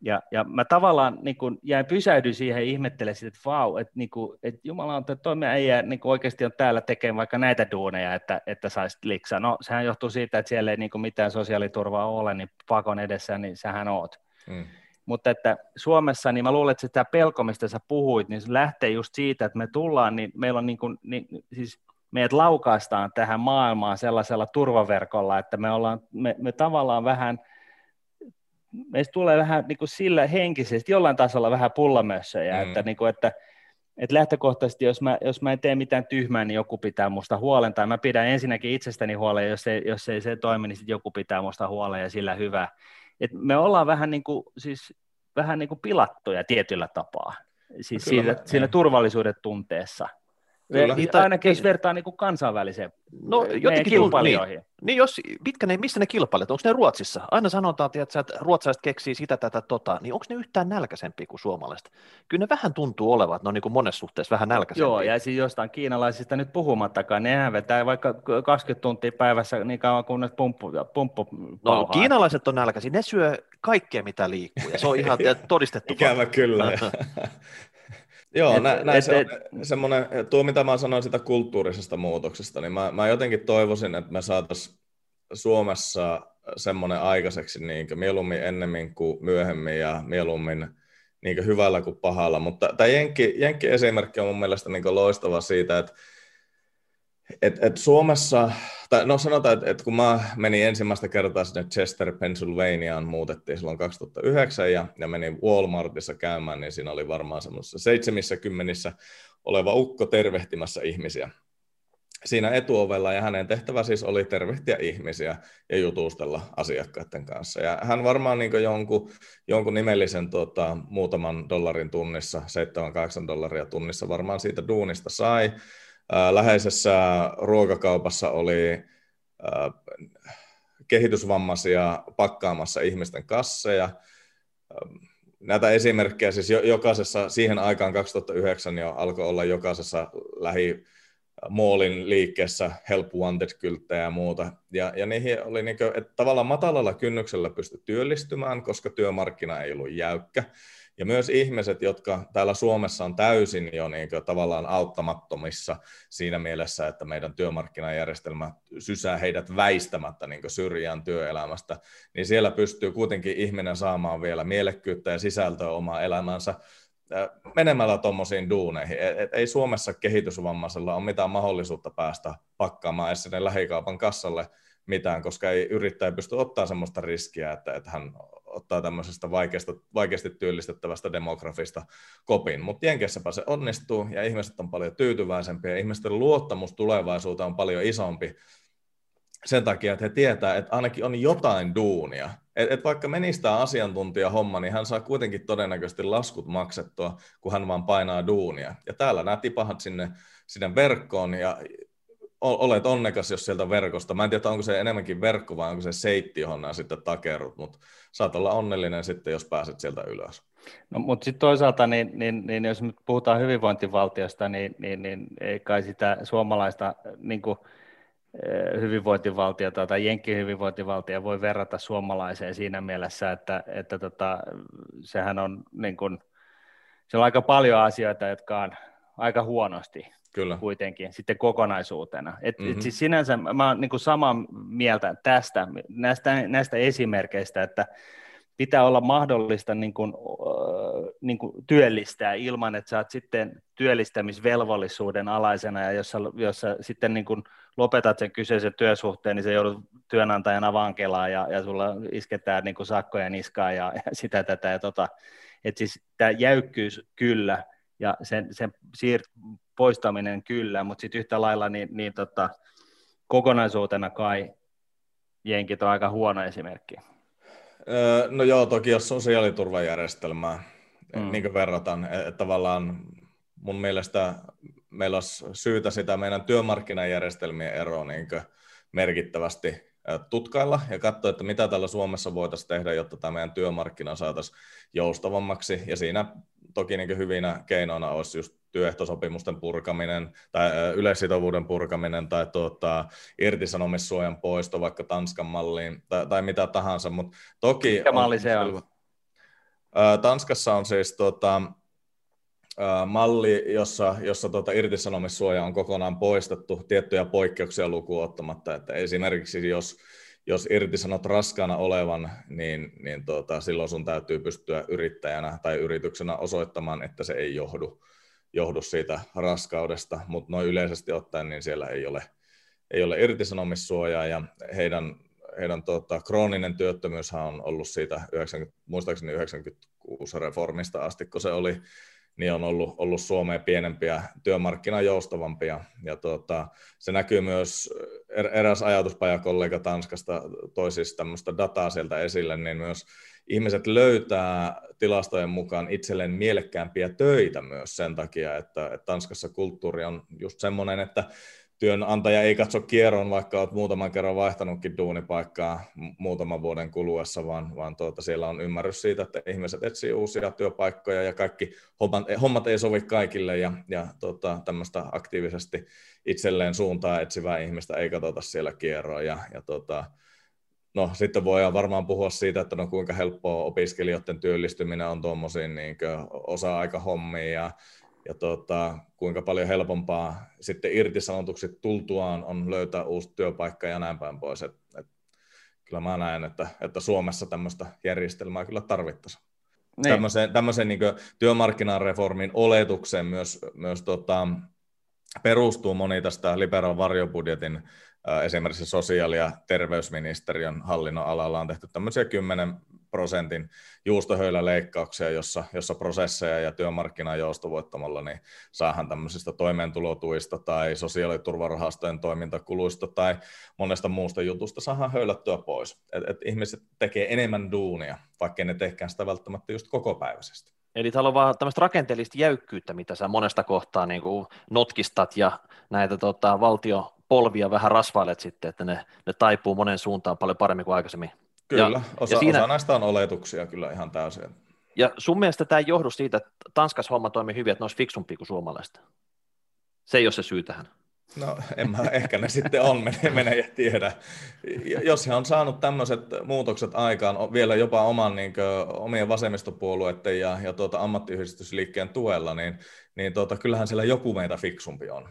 Speaker 1: Ja, ja mä tavallaan niin kuin, jäin pysähdyin siihen ja ihmettelin sitä, että vau, että, niin kuin, että jumala on, että toi äijä niin oikeasti on täällä tekemään vaikka näitä duuneja, että, että saisit liksaa. No sehän johtuu siitä, että siellä ei niin kuin mitään sosiaaliturvaa ole, niin pakon edessä, niin sähän oot. Mm. Mutta että Suomessa, niin mä luulen, että sitä pelko, mistä sä puhuit, niin se lähtee just siitä, että me tullaan, niin meillä on niin kuin, niin, siis meidät laukaistaan tähän maailmaan sellaisella turvaverkolla, että me, ollaan, me, me tavallaan vähän, meistä tulee vähän niin kuin sillä henkisesti jollain tasolla vähän pullamössöjä, mm. että, niin kuin, että, että lähtökohtaisesti, jos mä, jos mä en tee mitään tyhmää, niin joku pitää musta huolen, tai mä pidän ensinnäkin itsestäni huolen, jos ei, jos ei se toimi, niin sitten joku pitää musta huolen ja sillä hyvä et me ollaan vähän niin kuin, siis, vähän niin kuin pilattuja tietyllä tapaa, siis no, siinä, siinä turvallisuuden tunteessa. Kyllä. Niin, ainakin jos vertaa niin kuin kansainväliseen no, jotenkin kilpailijoihin. Niin,
Speaker 2: niin jos, mitkä ne, missä ne kilpailijat, onko ne Ruotsissa? Aina sanotaan, että, että ruotsalaiset keksii sitä, tätä, tota, niin onko ne yhtään nälkäisempiä kuin suomalaiset? Kyllä ne vähän tuntuu olevan, että ne on niin kuin monessa suhteessa vähän nälkäisempiä.
Speaker 1: Joo, ja siis jostain kiinalaisista nyt puhumattakaan, nehän vetää vaikka 20 tuntia päivässä niin kauan kuin ne pumppu, pumppu
Speaker 2: No kiinalaiset on nälkäisiä, ne syö kaikkea mitä liikkuu, ja se on ihan todistettu.
Speaker 3: Ikävä kyllä. Joo, et, nä, näin et, se on semmoinen, tuo mitä mä sanoin sitä kulttuurisesta muutoksesta, niin mä, mä jotenkin toivoisin, että me saataisiin Suomessa semmoinen aikaiseksi niin mieluummin ennemmin kuin myöhemmin ja mieluummin niin hyvällä kuin pahalla. Mutta tämä Jenkki, Jenkki-esimerkki on mun mielestä niin loistava siitä, että et, et Suomessa, tai no sanotaan, että et kun mä menin ensimmäistä kertaa sinne Chester, Pennsylvaniaan, muutettiin silloin 2009 ja, ja menin Walmartissa käymään, niin siinä oli varmaan semmoisessa 70 oleva ukko tervehtimässä ihmisiä siinä etuovella ja hänen tehtävä siis oli tervehtiä ihmisiä ja jutustella asiakkaiden kanssa. Ja hän varmaan niin jonkun, jonkun nimellisen tota, muutaman dollarin tunnissa, 7-8 dollaria tunnissa varmaan siitä duunista sai. Läheisessä ruokakaupassa oli kehitysvammaisia pakkaamassa ihmisten kasseja. Näitä esimerkkejä siis jokaisessa, siihen aikaan 2009 jo alkoi olla jokaisessa lähi Moolin liikkeessä help wanted-kylttejä ja muuta. Ja, ja niihin oli niin kuin, että tavallaan matalalla kynnyksellä pysty työllistymään, koska työmarkkina ei ollut jäykkä. Ja myös ihmiset, jotka täällä Suomessa on täysin jo niin kuin, tavallaan auttamattomissa siinä mielessä, että meidän työmarkkinajärjestelmä sysää heidät väistämättä niin kuin syrjään työelämästä, niin siellä pystyy kuitenkin ihminen saamaan vielä mielekkyyttä ja sisältöä omaan elämänsä menemällä tuommoisiin duuneihin. Et ei Suomessa kehitysvammaisella ole mitään mahdollisuutta päästä pakkaamaan edes sinne lähikaupan kassalle mitään, koska ei yrittäjä pysty ottaa sellaista riskiä, että, että hän ottaa tämmöisestä vaikeasta, vaikeasti työllistettävästä demografista kopin. Mutta Jenkessäpä se onnistuu ja ihmiset on paljon tyytyväisempiä ihmisten luottamus tulevaisuuteen on paljon isompi sen takia, että he tietää, että ainakin on jotain duunia. Et, et vaikka menisi tämä asiantuntijahomma, niin hän saa kuitenkin todennäköisesti laskut maksettua, kun hän vaan painaa duunia. Ja täällä nämä tipahat sinne, sinne verkkoon ja olet onnekas, jos sieltä verkosta. Mä en tiedä, onko se enemmänkin verkko vai onko se seitti, johon nämä sitten takerut, mutta saat olla onnellinen sitten, jos pääset sieltä ylös.
Speaker 1: No, mutta sitten toisaalta, niin, niin, niin, jos nyt puhutaan hyvinvointivaltiosta, niin, niin, niin ei kai sitä suomalaista niin kuin, Eh, hyvinvointivaltiota tai Jenkin hyvinvointivaltio voi verrata suomalaiseen siinä mielessä, että, että tota, sehän on niin kuin, on aika paljon asioita, jotka on aika huonosti Kyllä. kuitenkin sitten kokonaisuutena. Et, mm-hmm. et siis sinänsä mä oon niin samaa mieltä tästä, näistä, näistä esimerkkeistä, että pitää olla mahdollista niin kuin, niin kuin työllistää ilman, että oot sitten työllistämisvelvollisuuden alaisena, ja jos sä, jos sä sitten niin kuin lopetat sen kyseisen työsuhteen, niin se joudut työnantajana vankelaan, ja, ja sulla isketään niin kuin sakkoja niskaan, ja, ja sitä tätä, ja tota, että siis tämä jäykkyys kyllä, ja sen, sen siir- poistaminen kyllä, mutta sitten yhtä lailla niin, niin tota, kokonaisuutena kai jenkit on aika huono esimerkki.
Speaker 3: No joo, toki jos sosiaaliturvajärjestelmää mm. niin kuin verrataan, että tavallaan mun mielestä meillä olisi syytä sitä meidän työmarkkinajärjestelmien eroa niin merkittävästi tutkailla ja katsoa, että mitä täällä Suomessa voitaisiin tehdä, jotta tämä meidän työmarkkina saataisiin joustavammaksi. Ja siinä toki niin hyvinä keinoina olisi just työehtosopimusten purkaminen tai yleissitovuuden purkaminen tai tuota, irtisanomissuojan poisto vaikka Tanskan malliin tai, tai mitä tahansa. Mut toki
Speaker 1: Mikä malli se on?
Speaker 3: Tanskassa on siis tuota, malli, jossa, jossa tuota irtisanomissuoja on kokonaan poistettu tiettyjä poikkeuksia lukuun ottamatta. Että esimerkiksi jos, jos irtisanot raskaana olevan, niin, niin tuota, silloin sun täytyy pystyä yrittäjänä tai yrityksenä osoittamaan, että se ei johdu, johdu siitä raskaudesta, mutta noin yleisesti ottaen niin siellä ei ole, ei ole irtisanomissuojaa ja heidän, heidän tuota, krooninen työttömyys on ollut siitä 90, muistaakseni 96 reformista asti, kun se oli niin on ollut, ollut Suomeen pienempiä, työmarkkinajoustovampia. Ja tuota, se näkyy myös, er, eräs ajatuspajakollega Tanskasta toi siis tämmöistä dataa sieltä esille, niin myös ihmiset löytää tilastojen mukaan itselleen mielekkäämpiä töitä myös sen takia, että, että Tanskassa kulttuuri on just semmoinen, että työnantaja ei katso kierron, vaikka olet muutaman kerran vaihtanutkin duunipaikkaa muutaman vuoden kuluessa, vaan, vaan tuota, siellä on ymmärrys siitä, että ihmiset etsii uusia työpaikkoja ja kaikki hommat, hommat ei sovi kaikille ja, ja tuota, tämmöistä aktiivisesti itselleen suuntaa etsivää ihmistä ei katsota siellä kierroa ja, ja tuota, no sitten voidaan varmaan puhua siitä, että no kuinka helppoa opiskelijoiden työllistyminen on tuommoisiin niin osa-aikahommia ja ja tota, kuinka paljon helpompaa sitten irtisanotuksi tultuaan on löytää uusi työpaikka ja näin päin pois. Et, et, kyllä mä näen, että, että Suomessa tämmöistä järjestelmää kyllä tarvittaisiin. niin. tämmöisen, tämmöisen niin työmarkkinareformin oletukseen myös, myös tota, perustuu moni tästä liberal varjobudjetin esimerkiksi sosiaali- ja terveysministeriön hallinnon alalla on tehty tämmöisiä 10 prosentin juustohöyläleikkauksia, jossa, jossa prosesseja ja työmarkkinaa joustavoittamalla niin saahan tämmöisistä toimeentulotuista tai sosiaaliturvarahastojen toimintakuluista tai monesta muusta jutusta saadaan höylättyä pois. Et, et ihmiset tekee enemmän duunia, vaikka ne tehkään sitä välttämättä just koko päiväisesti.
Speaker 2: Eli täällä on vaan tämmöistä rakenteellista jäykkyyttä, mitä sä monesta kohtaa niin kuin notkistat ja näitä tota, valtio, polvia vähän rasvailet sitten, että ne, ne taipuu monen suuntaan paljon paremmin kuin aikaisemmin.
Speaker 3: Kyllä, ja, osa, ja siinä, osa näistä on oletuksia kyllä ihan täysin.
Speaker 2: Ja sun mielestä tämä ei johdu siitä, että Tanskassa homma toimii hyvin, että ne olisi fiksumpia kuin suomalaiset? Se ei ole se syy tähän.
Speaker 3: No en mä, ehkä ne sitten on, mene, mene ja tiedä. Jos he on saanut tämmöiset muutokset aikaan vielä jopa oman niin kuin, omien vasemmistopuolueiden ja, ja tuota, ammattiyhdistysliikkeen tuella, niin, niin tuota, kyllähän siellä joku meitä fiksumpi on.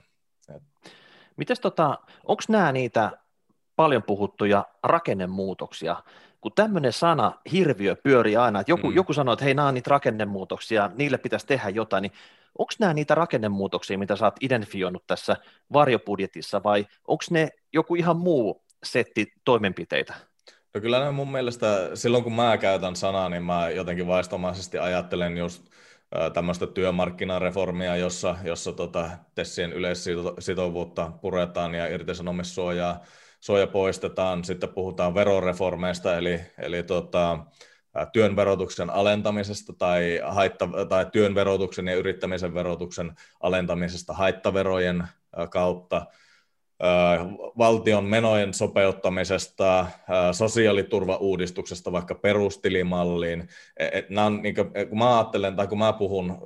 Speaker 2: Mites tota, onko nämä niitä paljon puhuttuja rakennemuutoksia, kun tämmöinen sana, hirviö, pyörii aina, että joku, mm. joku sanoo, että hei, nämä on niitä rakennemuutoksia, niille pitäisi tehdä jotain, niin onko nämä niitä rakennemuutoksia, mitä sä oot identifioinut tässä varjobudjetissa, vai onko ne joku ihan muu setti toimenpiteitä?
Speaker 3: No kyllä ne mun mielestä, silloin kun mä käytän sanaa, niin mä jotenkin vaistomaisesti ajattelen just tämmöistä työmarkkinareformia, jossa, jossa tota, Tessien yleissitovuutta puretaan ja irtisanomissuojaa suoja poistetaan. Sitten puhutaan veroreformeista, eli, eli tota, työn verotuksen alentamisesta tai, haitta, tai työn verotuksen ja yrittämisen verotuksen alentamisesta haittaverojen kautta, valtion menojen sopeuttamisesta, sosiaaliturvauudistuksesta vaikka perustilimalliin. E, nämä on, niin kuin, kun mä ajattelen tai kun mä puhun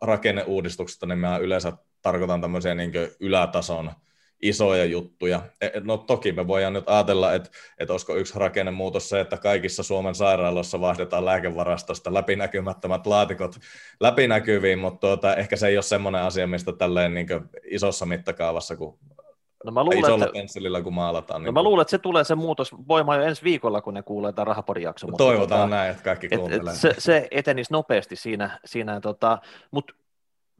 Speaker 3: rakenneuudistuksesta, niin mä yleensä tarkoitan tämmöisiä niin ylätason isoja juttuja. E, e, no toki me voidaan nyt ajatella, että, että olisiko yksi rakennemuutos se, että kaikissa Suomen sairaaloissa vaihdetaan lääkevarastosta läpinäkymättömät laatikot läpinäkyviin, mutta tuota, ehkä se ei ole semmoinen asia, mistä tälleen niin isossa mittakaavassa, kun No mä luulen, isolla että, pensselillä, kun maalataan.
Speaker 2: No niin mä luulen, että se tulee se muutos voimaan jo ensi viikolla, kun ne kuulee tämän rahapodijakson.
Speaker 3: Toivotaan tota, näin, että kaikki kuuntelee.
Speaker 2: Et, et se, se etenisi nopeasti siinä, siinä tota, mutta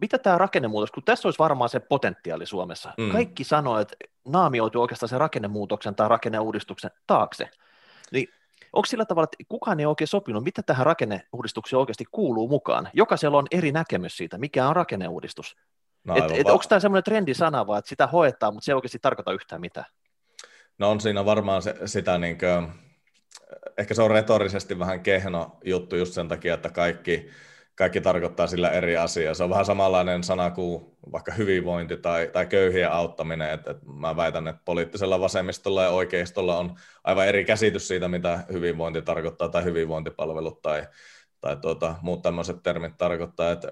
Speaker 2: mitä tämä rakennemuutos, kun tässä olisi varmaan se potentiaali Suomessa. Mm. Kaikki sanoo, että naamioituu oikeastaan sen rakennemuutoksen tai rakenneuudistuksen taakse. Niin onko sillä tavalla, että kukaan ei oikein sopinut, mitä tähän rakenneuudistukseen oikeasti kuuluu mukaan? Jokaisella on eri näkemys siitä, mikä on rakenneuudistus. No, et, et, onko tämä semmoinen trendisana vaan, että sitä hoetaan, mutta se ei oikeasti tarkoita yhtään mitään?
Speaker 3: No on siinä varmaan se, sitä, niin kuin, ehkä se on retorisesti vähän kehno juttu just sen takia, että kaikki kaikki tarkoittaa sillä eri asiaa. Se on vähän samanlainen sana kuin vaikka hyvinvointi tai, tai köyhien auttaminen. Et, et mä väitän, että poliittisella vasemmistolla ja oikeistolla on aivan eri käsitys siitä, mitä hyvinvointi tarkoittaa tai hyvinvointipalvelut tai, tai tuota, muut tämmöiset termit tarkoittaa. Et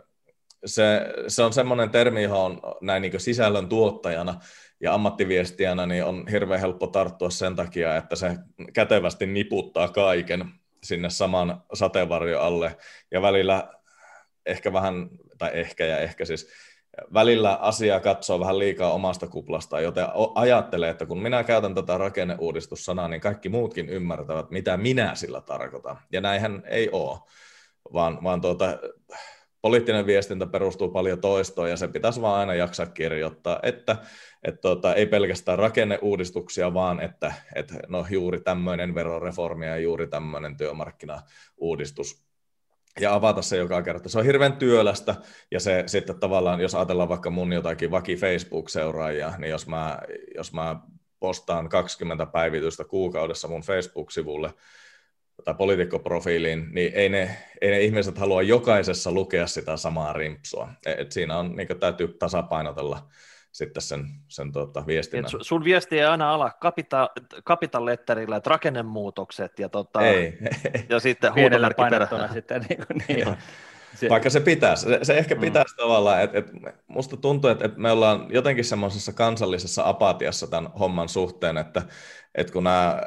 Speaker 3: se, se on semmoinen termi, johon on näin niin sisällön tuottajana ja ammattiviestijänä niin on hirveän helppo tarttua sen takia, että se kätevästi niputtaa kaiken sinne saman sateenvarjo alle. Ja välillä ehkä vähän, tai ehkä ja ehkä siis välillä asiaa katsoo vähän liikaa omasta kuplasta, joten ajattelee, että kun minä käytän tätä rakenneuudistussanaa, niin kaikki muutkin ymmärtävät, mitä minä sillä tarkoitan. Ja näinhän ei ole, vaan, vaan tuota, poliittinen viestintä perustuu paljon toistoon ja se pitäisi vaan aina jaksaa kirjoittaa, että, että tuota, ei pelkästään rakenneuudistuksia, vaan että, että no, juuri tämmöinen veroreformi ja juuri tämmöinen työmarkkinauudistus ja avata se joka kerta. Se on hirveän työlästä, ja se sitten tavallaan, jos ajatellaan vaikka mun jotakin vaki Facebook-seuraajia, niin jos mä, jos mä postaan 20 päivitystä kuukaudessa mun Facebook-sivulle tai poliitikkoprofiiliin, niin ei ne, ei ne ihmiset halua jokaisessa lukea sitä samaa rimpsua. Et siinä on, niin täytyy tasapainotella sitten sen, sen tuota, viestinnän.
Speaker 2: Et sun viesti ei aina ala letterillä, että rakennemuutokset ja, tota,
Speaker 1: ei,
Speaker 2: ja sitten huutomerkki
Speaker 1: perään. sitten, niin kuin, niin.
Speaker 3: Se... Vaikka se pitäisi, se, se ehkä mm. pitäisi mm. tavallaan, että et, musta tuntuu, että et me ollaan jotenkin semmoisessa kansallisessa apatiassa tämän homman suhteen, että et kun nämä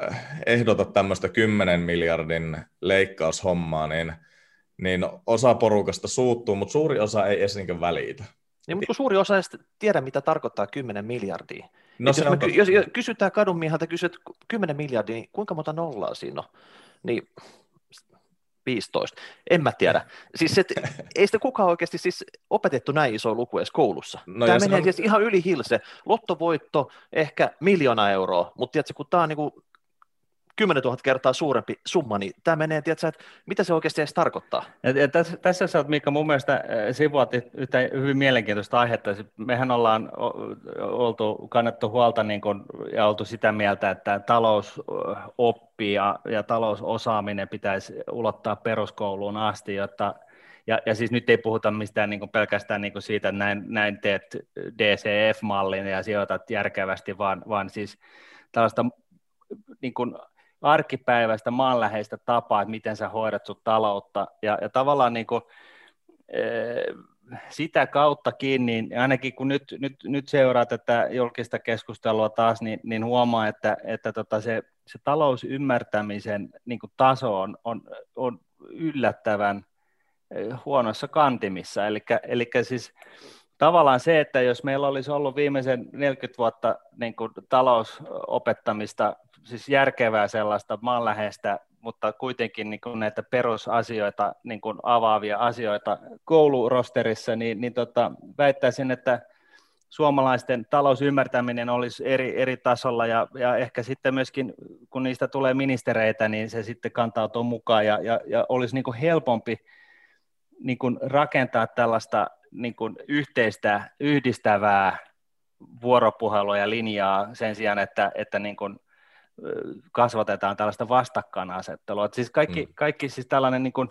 Speaker 3: ehdotat tämmöistä 10 miljardin leikkaushommaa, niin, niin osa porukasta suuttuu, mutta suuri osa ei edes välitä.
Speaker 2: Niin, mutta kun suuri osa ei tiedä, mitä tarkoittaa 10 miljardia. No, jos, me, jos, kysytään kadunmieheltä, kysyt 10 miljardia, niin kuinka monta nollaa siinä on? Niin 15. En mä tiedä. Siis et, ei sitä kukaan oikeasti siis opetettu näin iso luku edes koulussa. No tämä menee on... siis ihan yli hilse. Lottovoitto ehkä miljoona euroa, mutta tiedätkö, kun tämä on niinku 10 000 kertaa suurempi summa, niin tämä menee, tiedätkö, että mitä se oikeasti edes tarkoittaa?
Speaker 1: Ja, ja tässä, tässä sä oot, Mikka, mun mielestä sivuat yhtä hyvin mielenkiintoista aihetta. Mehän ollaan oltu, kannettu huolta niin kun, ja oltu sitä mieltä, että talousoppi ja, ja talousosaaminen pitäisi ulottaa peruskouluun asti, jotta ja, ja siis nyt ei puhuta mistään niin kuin pelkästään niin kuin siitä, että näin, näin teet DCF-mallin ja sijoitat järkevästi, vaan, vaan siis tällaista niin kuin arkipäiväistä maanläheistä tapaa, että miten sä hoidat sun taloutta, ja, ja tavallaan niin kuin, e, sitä kauttakin, niin ainakin kun nyt, nyt, nyt seuraat tätä julkista keskustelua taas, niin, niin huomaa, että, että tota se, se talousymmärtämisen niin kuin taso on, on, on yllättävän e, huonossa kantimissa, eli siis tavallaan se, että jos meillä olisi ollut viimeisen 40 vuotta niin kuin talousopettamista, siis järkevää sellaista maanläheistä, mutta kuitenkin niin kuin näitä perusasioita, niin kuin avaavia asioita koulurosterissa, niin, niin tota, väittäisin, että suomalaisten talousymmärtäminen olisi eri, eri tasolla ja, ja ehkä sitten myöskin, kun niistä tulee ministereitä, niin se sitten kantautuu mukaan ja, ja, ja olisi niin kuin helpompi niin kuin rakentaa tällaista niin kuin yhteistä, yhdistävää vuoropuhelua ja linjaa sen sijaan, että, että niin kuin kasvatetaan tällaista vastakkainasettelua. Et siis kaikki, mm. kaikki siis tällainen, niin kuin,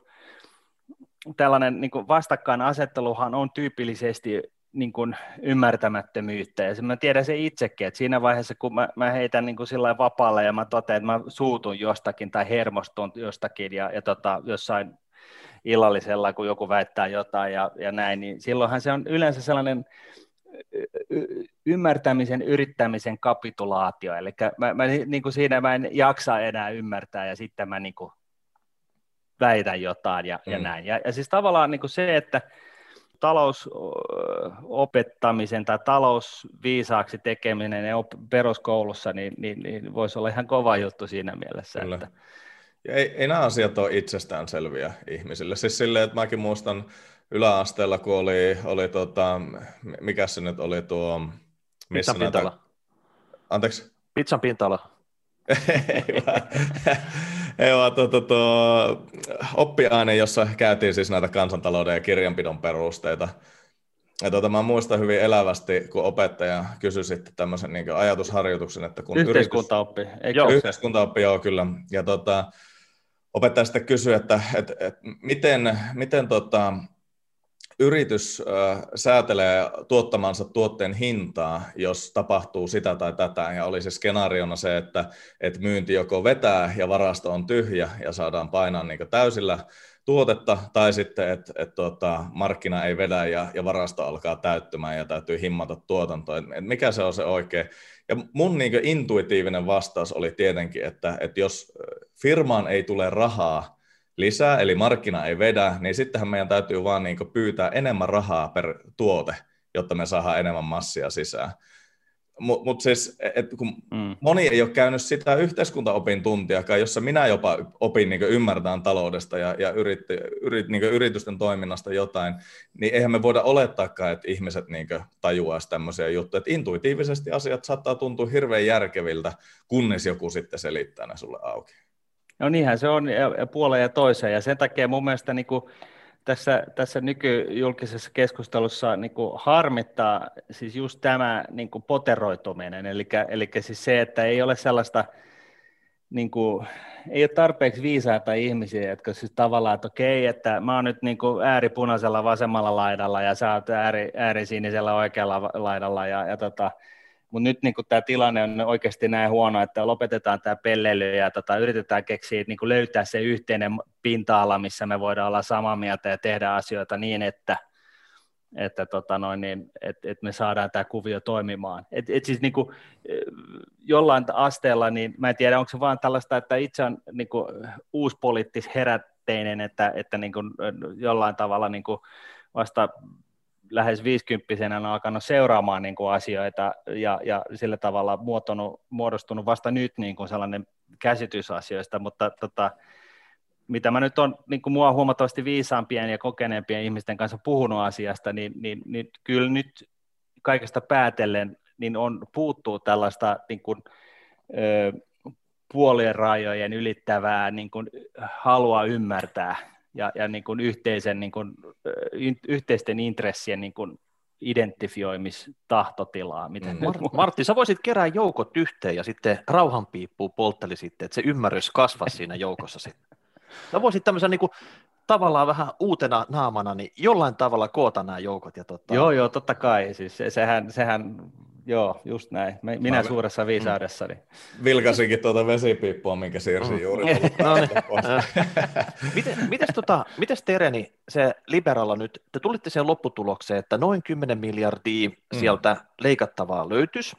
Speaker 1: tällainen niin kuin vastakkainasetteluhan on tyypillisesti niin kuin ymmärtämättömyyttä, ja mä tiedän se itsekin, että siinä vaiheessa, kun mä, mä heitän niin kuin sillä vapaalle ja mä totean, että mä suutun jostakin tai hermostun jostakin ja, ja tota, jossain illallisella, kun joku väittää jotain ja, ja näin, niin silloinhan se on yleensä sellainen ymmärtämisen, yrittämisen kapitulaatio, eli mä, mä, niin kuin siinä mä en jaksa enää ymmärtää ja sitten mä niin kuin väitän jotain ja, mm. ja näin. Ja, ja siis tavallaan niin kuin se, että talousopettamisen tai talousviisaaksi tekeminen peruskoulussa, niin, niin, niin voisi olla ihan kova juttu siinä mielessä. Kyllä. Että,
Speaker 3: ja ei, ei nämä asiat ole itsestäänselviä ihmisille. Siis silleen, että mäkin muistan yläasteella, kun oli, oli tota, mikä se nyt oli tuo...
Speaker 2: Missä Pizzan näitä... pintala.
Speaker 3: Anteeksi?
Speaker 2: Pizzan pintala.
Speaker 3: ei vaan, ei vaan tuo, tuo, tuo, oppiaine, jossa käytiin siis näitä kansantalouden ja kirjanpidon perusteita. Ja tuota, mä muistan hyvin elävästi, kun opettaja kysyi sitten tämmöisen niin ajatusharjoituksen, että kun
Speaker 1: Yhteiskuntaoppi,
Speaker 3: yritys... eikö joo. Yhteiskuntaoppi, joo, kyllä. Ja tuota, opettaja sitten kysyi, että, että, että miten, miten tota, yritys säätelee tuottamansa tuotteen hintaa, jos tapahtuu sitä tai tätä, ja oli se skenaariona se, että, että myynti joko vetää ja varasto on tyhjä ja saadaan painaa niin täysillä tuotetta, tai sitten, että et, tota, markkina ei vedä ja, ja varasto alkaa täyttymään ja täytyy himmata tuotantoa. Et, mikä se on se oikein? Ja mun niin intuitiivinen vastaus oli tietenkin, että, että jos firmaan ei tule rahaa lisää, eli markkina ei vedä, niin sittenhän meidän täytyy vaan niin pyytää enemmän rahaa per tuote, jotta me saadaan enemmän massia sisään. Mutta mut siis, et kun mm. moni ei ole käynyt sitä yhteiskuntaopin tuntiakaan, jossa minä jopa opin niin ymmärtämään taloudesta ja, ja yrit, yrit, niin yritysten toiminnasta jotain, niin eihän me voida olettaakaan, että ihmiset niin tajuaisi tämmöisiä juttuja. Että intuitiivisesti asiat saattaa tuntua hirveän järkeviltä, kunnes joku sitten selittää ne sulle auki.
Speaker 1: No niinhän se on ja puoleen ja toiseen, ja sen takia mun mielestä niin kuin tässä, tässä nykyjulkisessa keskustelussa niin kuin harmittaa siis just tämä niin kuin poteroituminen, eli, eli siis se, että ei ole sellaista, niin kuin, ei ole tarpeeksi viisaita ihmisiä, jotka siis tavallaan, että okei, että mä oon nyt niin kuin ääripunaisella vasemmalla laidalla ja sä oot ääri, äärisinisellä oikealla laidalla ja, ja tota, mutta nyt niin tämä tilanne on oikeasti näin huono, että lopetetaan tämä pelleily ja tota, yritetään keksiä, niin löytää se yhteinen pinta-ala, missä me voidaan olla samaa mieltä ja tehdä asioita niin, että, että tota noin, niin, et, et me saadaan tämä kuvio toimimaan. Et, et siis niin kuin, jollain asteella, niin mä en tiedä, onko se vaan tällaista, että itse on niin uuspoliittis herätteinen, että, että niin kuin, jollain tavalla niin kuin vasta lähes 50 on alkanut seuraamaan niin kuin asioita ja, ja sillä tavalla muotonut, muodostunut vasta nyt niin kuin sellainen käsitys asioista, mutta tota, mitä mä nyt on niin kuin mua huomattavasti viisaampien ja kokeneempien ihmisten kanssa puhunut asiasta, niin, niin, niin kyllä nyt kaikesta päätellen niin on puuttuu tällaista niin kuin, ö, puolien rajojen ylittävää niin kuin, halua ymmärtää ja, ja niin kuin yhteisen, niin kuin, yhteisten intressien niin kuin, identifioimistahtotilaa. Miten mm.
Speaker 2: Mar- Martti, sä voisit kerää joukot yhteen ja sitten rauhanpiippuun poltteli sitten, että se ymmärrys kasvaa siinä joukossa sitten. Sä voisit tämmöisen niin kuin, tavallaan vähän uutena naamana, niin jollain tavalla koota nämä joukot. Ja tota...
Speaker 1: Joo, joo, totta kai. Siis sehän, sehän Joo, just näin. Minä Mä suuressa viisaudessani.
Speaker 3: Vilkasinkin tuota vesipiippua, minkä siirsin mm. juuri. no niin.
Speaker 2: miten, mites, tota, mites Tereni, se Liberalla nyt, te tulitte siihen lopputulokseen, että noin 10 miljardia mm. sieltä leikattavaa löytys.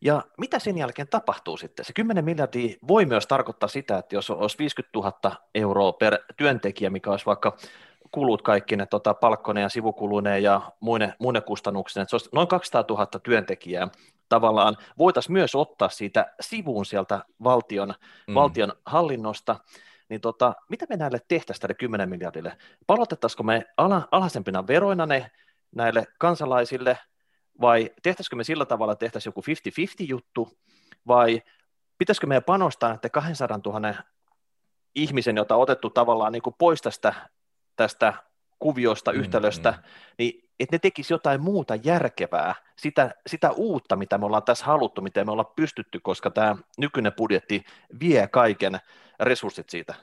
Speaker 2: Ja mitä sen jälkeen tapahtuu sitten? Se 10 miljardia voi myös tarkoittaa sitä, että jos olisi 50 000 euroa per työntekijä, mikä olisi vaikka kulut kaikki ne tota, palkkoneen ja sivukuluineen ja muine, muine kustannuksine, että se olisi noin 200 000 työntekijää. Tavallaan, voitaisiin myös ottaa siitä sivuun sieltä valtion, mm. valtion hallinnosta, niin tota, mitä me näille tehtäisiin tälle 10 miljardille? Palautettaisiko me ala, alhaisempina veroina ne näille kansalaisille, vai tehtäisikö me sillä tavalla, että tehtäisiin joku 50-50 juttu, vai pitäisikö meidän panostaa näiden 200 000 ihmisen, jota on otettu tavallaan niin kuin pois tästä tästä kuviosta, mm, yhtälöstä, mm, niin että ne tekisi jotain muuta järkevää, sitä, sitä uutta, mitä me ollaan tässä haluttu, mitä me ollaan pystytty, koska tämä nykyinen budjetti vie kaiken resurssit siitä.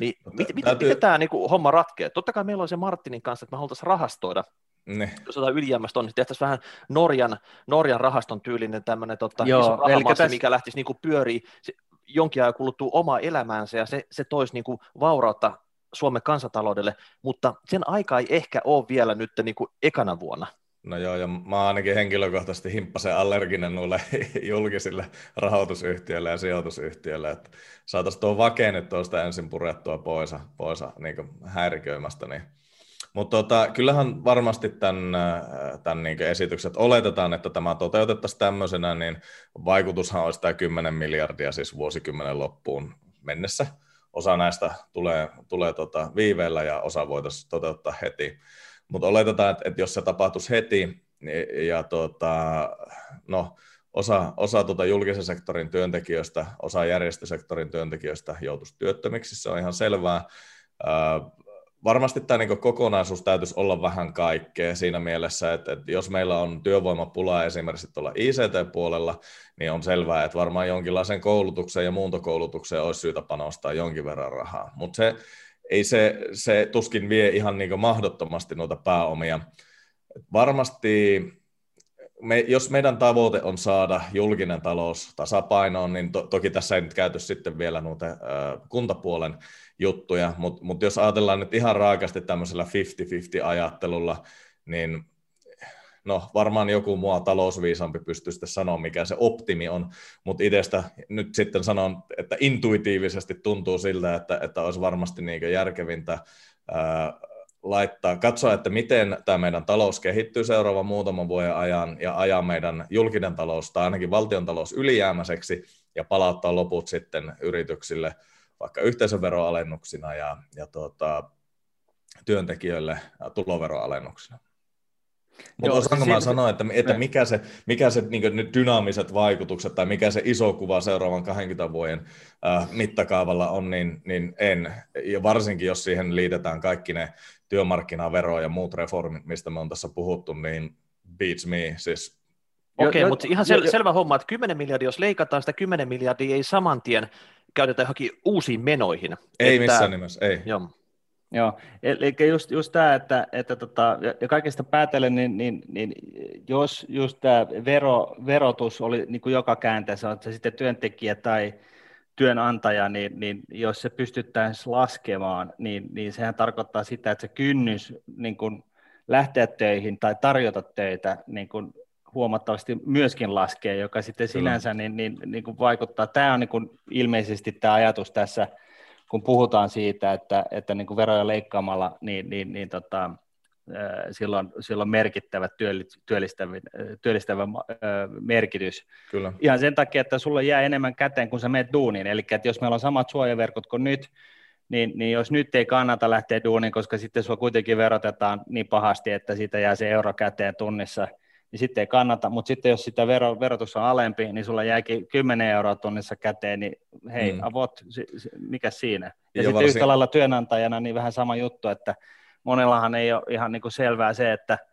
Speaker 2: Niin no, miten, täytyy... miten tämä niinku homma ratkee? Totta kai meillä on se Martinin kanssa, että me haluttaisiin rahastoida, ne. Jos jotain ylijäämästä on, niin tehtäisiin vähän Norjan, Norjan rahaston tyylinen tämmöinen tota, Joo, iso rahamassi, täs... mikä lähtisi niinku pyörii jonkin ajan kuluttua omaa elämäänsä, ja se, se toisi niinku vaurautta Suomen kansantaloudelle, mutta sen aika ei ehkä ole vielä nyt niin kuin ekana vuonna.
Speaker 3: No joo, ja mä ainakin henkilökohtaisesti himppasen allerginen noille julkisille rahoitusyhtiöille ja sijoitusyhtiöille, että saataisiin tuo vake nyt tuosta ensin purettua pois, pois niin häiriköimästä. Niin. Mutta tota, kyllähän varmasti tämän, tämän niin esitykset oletetaan, että tämä toteutettaisiin tämmöisenä, niin vaikutushan olisi tämä 10 miljardia siis vuosikymmenen loppuun mennessä – osa näistä tulee, tulee tota viiveellä ja osa voitaisiin toteuttaa heti. Mutta oletetaan, että, että jos se tapahtuisi heti niin, ja tota, no, osa, osa tota julkisen sektorin työntekijöistä, osa järjestösektorin työntekijöistä joutuisi työttömiksi, se on ihan selvää varmasti tämä niin kokonaisuus täytyisi olla vähän kaikkea siinä mielessä, että, että jos meillä on työvoimapulaa esimerkiksi tuolla ICT-puolella, niin on selvää, että varmaan jonkinlaisen koulutukseen ja muuntokoulutukseen olisi syytä panostaa jonkin verran rahaa. Mutta se, ei se, se tuskin vie ihan niin mahdottomasti noita pääomia. Varmasti me, jos meidän tavoite on saada julkinen talous tasapainoon, niin to, toki tässä ei nyt käyty sitten vielä noita äh, kuntapuolen juttuja, mutta mut jos ajatellaan nyt ihan raakasti tämmöisellä 50-50 ajattelulla, niin no varmaan joku mua talousviisampi pystyy sitten sanoa, mikä se optimi on, mutta itsestä nyt sitten sanon, että intuitiivisesti tuntuu siltä, että, että olisi varmasti niin järkevintä ää, laittaa, katsoa, että miten tämä meidän talous kehittyy seuraavan muutaman vuoden ajan ja ajaa meidän julkinen talous tai ainakin valtion talous ylijäämäiseksi ja palauttaa loput sitten yrityksille vaikka yhteisöveroalennuksina ja, ja tuota, työntekijöille tuloveroalennuksina. Mutta osaanko siis mä sanoa, että, että mikä se, mikä se niin dynaamiset vaikutukset tai mikä se iso kuva seuraavan 20 vuoden äh, mittakaavalla on, niin, niin en. Ja varsinkin, jos siihen liitetään kaikki ne työmarkkinavero ja muut reformit, mistä me on tässä puhuttu, niin beats me. Siis
Speaker 2: Okei, okay, mutta ihan sel- jo, selvä homma, että 10 miljardia, jos leikataan sitä 10 miljardia, ei saman tien käytetä johonkin uusiin menoihin.
Speaker 3: Ei että, missään nimessä, ei.
Speaker 1: Joo. Joo, eli just, just tämä, että, että tota, ja kaikesta päätellen, niin, niin, niin jos just tämä vero, verotus oli niin kuin joka käänteessä, on se sitten työntekijä tai työnantaja, niin, niin jos se pystyttäisiin laskemaan, niin, niin sehän tarkoittaa sitä, että se kynnys niin kuin lähteä töihin tai tarjota töitä niin kuin huomattavasti myöskin laskee, joka sitten sinänsä niin, niin, niin kuin vaikuttaa. Tämä on niin kuin ilmeisesti tämä ajatus tässä, kun puhutaan siitä, että, että niin kuin veroja leikkaamalla, niin, niin, niin tota, silloin, silloin merkittävä työllistävä, työllistävä merkitys. Kyllä. Ihan sen takia, että sulla jää enemmän käteen, kun sä meet duuniin. Eli että jos meillä on samat suojaverkot kuin nyt, niin, niin jos nyt ei kannata lähteä duuniin, koska sitten sua kuitenkin verotetaan niin pahasti, että siitä jää se euro käteen tunnissa, niin sitten ei kannata, mutta sitten jos sitä vero, verotus on alempi, niin sulla jääkin 10 euroa tunnissa käteen, niin hei, mm. avot, mikä siinä? Ja, ja sitten varsin... yhtä lailla työnantajana niin vähän sama juttu, että monellahan ei ole ihan niin kuin selvää se, että –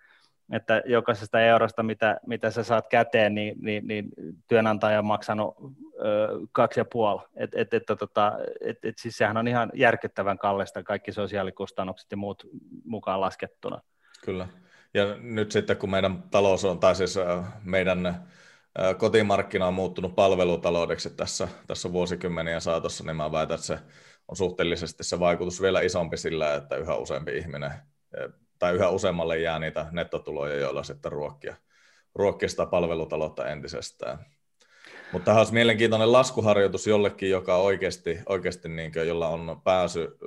Speaker 1: että jokaisesta eurosta, mitä, mitä sä saat käteen, niin, niin, niin työnantaja on maksanut ö, kaksi ja puoli. Et, et, et, tota, et, et, siis sehän on ihan järkyttävän kallista kaikki sosiaalikustannukset ja muut mukaan laskettuna.
Speaker 3: Kyllä. Ja nyt sitten kun meidän talous on, tai siis meidän kotimarkkina on muuttunut palvelutaloudeksi tässä, tässä vuosikymmenien saatossa, niin mä väitän, että se on suhteellisesti se vaikutus vielä isompi sillä, että yhä useampi ihminen tai yhä useammalle jää niitä nettotuloja, joilla sitten ruokkia, ruokkia sitä palvelutaloutta entisestään. Mutta tämä olisi mielenkiintoinen laskuharjoitus jollekin, joka oikeasti, oikeasti niin kuin, jolla on pääsy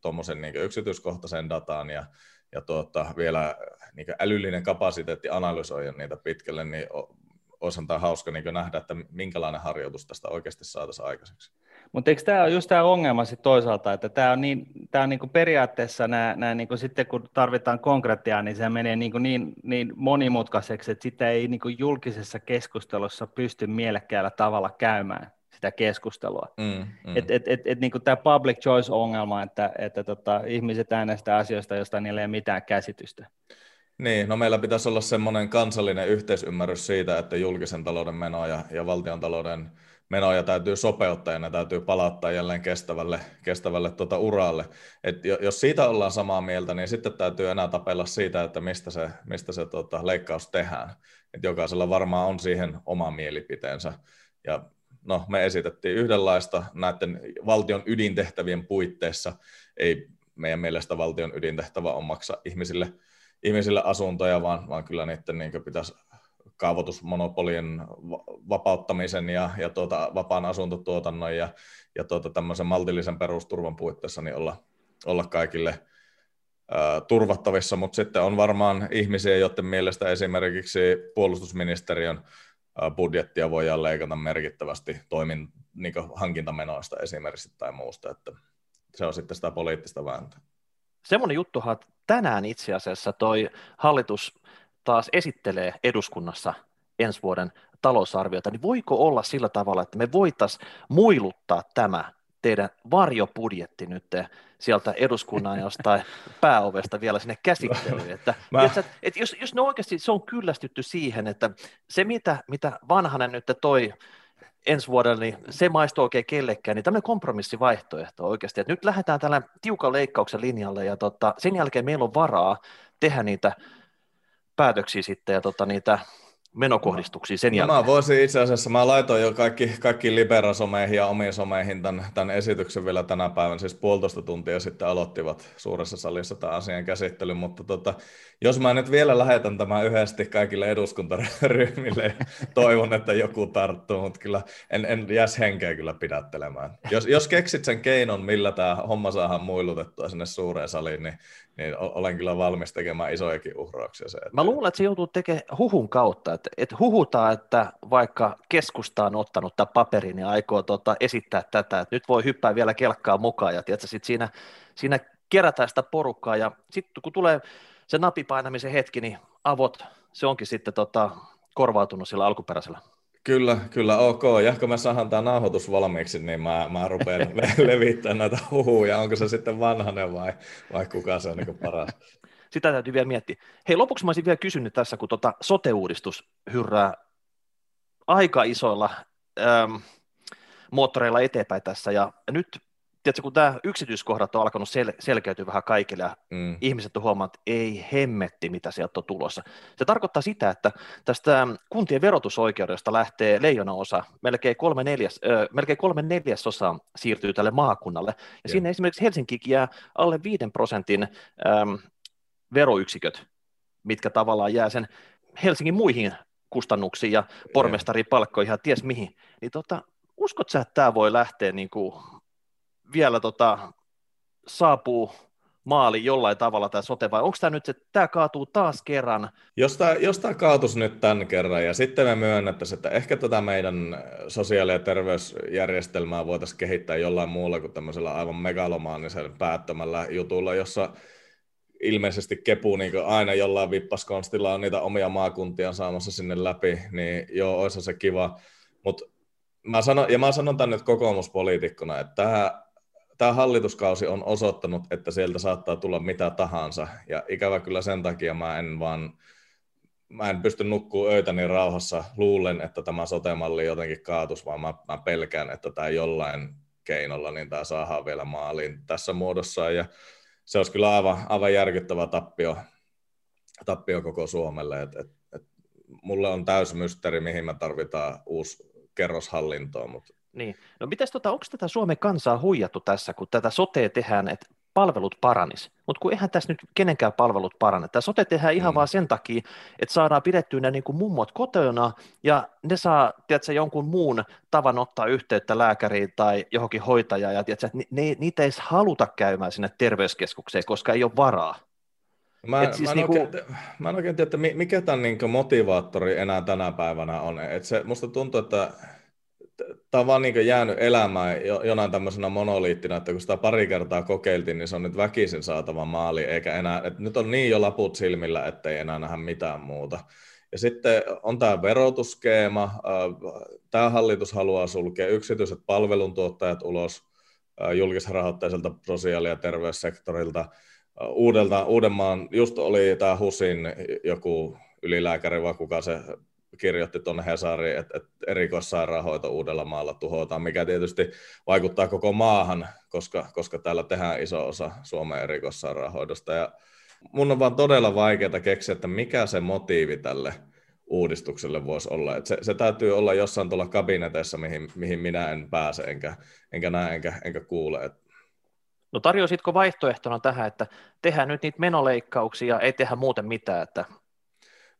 Speaker 3: tuommoisen niin yksityiskohtaiseen dataan ja, ja tuota, vielä niin älyllinen kapasiteetti analysoida niitä pitkälle, niin olisi tämä hauska niin nähdä, että minkälainen harjoitus tästä oikeasti saataisiin aikaiseksi.
Speaker 1: Mutta eikö tämä ole just tämä ongelma sitten toisaalta, että tämä on, niin, tämä on niinku periaatteessa nämä, nämä niinku sitten kun tarvitaan konkretiaa, niin se menee niinku niin, niin monimutkaiseksi, että sitä ei niinku julkisessa keskustelussa pysty mielekkäällä tavalla käymään sitä keskustelua. Mm, mm. Et, et, et, et, niinku tämä public choice-ongelma, että, että tota, ihmiset äänestävät asioista, joista niillä ei ole mitään käsitystä.
Speaker 3: Niin, no meillä pitäisi olla semmoinen kansallinen yhteisymmärrys siitä, että julkisen talouden menoja ja valtion talouden menoja täytyy sopeuttaa ja ne täytyy palauttaa jälleen kestävälle, kestävälle tuota uralle. Et jos siitä ollaan samaa mieltä, niin sitten täytyy enää tapella siitä, että mistä se, mistä se tuota, leikkaus tehdään. Et jokaisella varmaan on siihen oma mielipiteensä. Ja no, me esitettiin yhdenlaista näiden valtion ydintehtävien puitteissa. Ei meidän mielestä valtion ydintehtävä on maksaa ihmisille, ihmisille asuntoja, vaan, vaan kyllä niiden niin pitäisi kaavoitusmonopolien vapauttamisen ja, ja tuota, vapaan asuntotuotannon ja, ja tuota, tämmöisen maltillisen perusturvan puitteissa niin olla, olla kaikille turvattavissa, mutta sitten on varmaan ihmisiä, joiden mielestä esimerkiksi puolustusministeriön budjettia voidaan leikata merkittävästi toimin, niin hankintamenoista esimerkiksi tai muusta, että se on sitten sitä poliittista vääntöä.
Speaker 2: Semmoinen juttuhan tänään itse asiassa toi hallitus taas esittelee eduskunnassa ensi vuoden talousarviota, niin voiko olla sillä tavalla, että me voitaisiin muiluttaa tämä teidän varjobudjetti nyt sieltä eduskunnan jostain pääovesta vielä sinne käsittelyyn. Että, Mä... tiedätkö, että jos, jos ne oikeasti se on kyllästytty siihen, että se mitä, mitä vanhanen nyt toi ensi vuodelle, niin se maistuu oikein kellekään, niin tämmöinen kompromissivaihtoehto oikeasti, että nyt lähdetään tällä tiukan leikkauksen linjalle ja tota, sen jälkeen meillä on varaa tehdä niitä päätöksiä sitten ja tota, niitä menokohdistuksia sen jälkeen?
Speaker 3: Mä voisin itse asiassa, mä laitoin jo kaikki, kaikki liberasomeihin ja omiin someihin tämän, tämän esityksen vielä tänä päivänä, siis puolitoista tuntia sitten aloittivat suuressa salissa tämän asian käsittelyn, mutta tota, jos mä nyt vielä lähetän tämän yhdesti kaikille eduskuntaryhmille, toivon, että joku tarttuu, mutta kyllä en, en jäs henkeä kyllä pidättelemään. Jos, jos keksit sen keinon, millä tämä homma saadaan muilutettua sinne suureen saliin, niin niin olen kyllä valmis tekemään isojakin uhrauksia. Se, että...
Speaker 2: Mä luulen, että se joutuu tekemään huhun kautta, että, että huhutaan, että vaikka keskusta on ottanut tämän paperin ja aikoo tota, esittää tätä, että nyt voi hyppää vielä kelkkaa mukaan ja tiedätkö, sit siinä, siinä kerätään sitä porukkaa ja sitten kun tulee se napipainamisen hetki, niin avot, se onkin sitten tota, korvautunut sillä alkuperäisellä.
Speaker 3: Kyllä, kyllä, ok. Ja kun mä saan tämä nauhoitus valmiiksi, niin mä, mä rupean le- levittämään näitä huhuja. Onko se sitten vanhanen vai, vai kuka se on niin paras?
Speaker 2: Sitä täytyy vielä miettiä. Hei, lopuksi mä olisin vielä kysynyt tässä, kun tota sote-uudistus hyrrää aika isoilla ähm, moottoreilla eteenpäin tässä, ja nyt tiedätkö, kun tämä yksityiskohdat on alkanut sel- selkeytyä vähän kaikille ja mm. ihmiset on huomannut, että ei hemmetti, mitä sieltä on tulossa. Se tarkoittaa sitä, että tästä kuntien verotusoikeudesta lähtee leijona osa, melkein kolme, neljäs, äh, melkein kolme neljäsosaa siirtyy tälle maakunnalle. Ja yeah. siinä esimerkiksi Helsinkikin jää alle 5 prosentin ähm, veroyksiköt, mitkä tavallaan jää sen Helsingin muihin kustannuksiin ja pormestaripalkkoihin ja ties mihin. Niin tota, uskot sä, että tämä voi lähteä niin kuin vielä tota, saapuu maali jollain tavalla tämä sote, vai onko tämä nyt että tämä kaatuu taas kerran?
Speaker 3: Jos tämä, jos tämä kaatuisi nyt tämän kerran, ja sitten me myönnettäisiin, että ehkä tätä meidän sosiaali- ja terveysjärjestelmää voitaisiin kehittää jollain muulla kuin tämmöisellä aivan megalomaanisen päättämällä jutulla, jossa ilmeisesti Kepu niin aina jollain vippaskonstilla on niitä omia maakuntia saamassa sinne läpi, niin joo, olisi se kiva. Mutta mä sanon, ja mä sanon tänne nyt kokoomuspoliitikkona, että tämä, tämä hallituskausi on osoittanut, että sieltä saattaa tulla mitä tahansa, ja ikävä kyllä sen takia mä en vaan, mä en pysty nukkuu öitäni rauhassa, luulen, että tämä sote-malli jotenkin kaatus, vaan mä, mä pelkään, että tämä jollain keinolla, niin tämä saadaan vielä maaliin tässä muodossa, ja se olisi kyllä aivan, aivan järkyttävä tappio, tappio koko Suomelle. Et, et, et mulle on täysi mysteeri, mihin me tarvitaan uusi kerroshallintoa. Mutta...
Speaker 2: Niin. No mites tota, onko tätä Suomen kansaa huijattu tässä, kun tätä sotea tehdään, että palvelut paranis. Mutta kun eihän tässä nyt kenenkään palvelut parane. Tämä sote tehdään ihan mm. vaan sen takia, että saadaan pidettyä ne niin kuin mummot kotona ja ne saa tiedätkö, jonkun muun tavan ottaa yhteyttä lääkäriin tai johonkin hoitajaan ja tiedätkö, ne, niitä ei edes haluta käymään sinne terveyskeskukseen, koska ei ole varaa.
Speaker 3: Mä, siis mä, en niinku... oikein, mä en oikein tiedä, että mikä tämän niin motivaattori enää tänä päivänä on. Et se, musta tuntuu, että tämä on vaan niin jäänyt elämään jonain tämmöisenä monoliittina, että kun sitä pari kertaa kokeiltiin, niin se on nyt väkisin saatava maali, eikä enää, että nyt on niin jo laput silmillä, ettei enää nähdä mitään muuta. Ja sitten on tämä verotuskeema, tämä hallitus haluaa sulkea yksityiset palveluntuottajat ulos julkisrahoitteiselta sosiaali- ja terveyssektorilta. Uudelta, Uudenmaan, just oli tämä HUSin joku ylilääkäri, vai kuka se kirjoitti tuonne Hesariin, että, että erikoissairaanhoito uudella maalla tuhotaan, mikä tietysti vaikuttaa koko maahan, koska, koska täällä tehdään iso osa Suomen erikoissairaanhoidosta. Ja mun on vaan todella vaikeaa keksiä, että mikä se motiivi tälle uudistukselle voisi olla. Että se, se täytyy olla jossain tuolla kabineteissa, mihin, mihin minä en pääse, enkä, enkä näe, enkä, enkä kuule.
Speaker 2: No tarjoisitko vaihtoehtona tähän, että tehdään nyt niitä menoleikkauksia, ei tehdä muuten mitään, että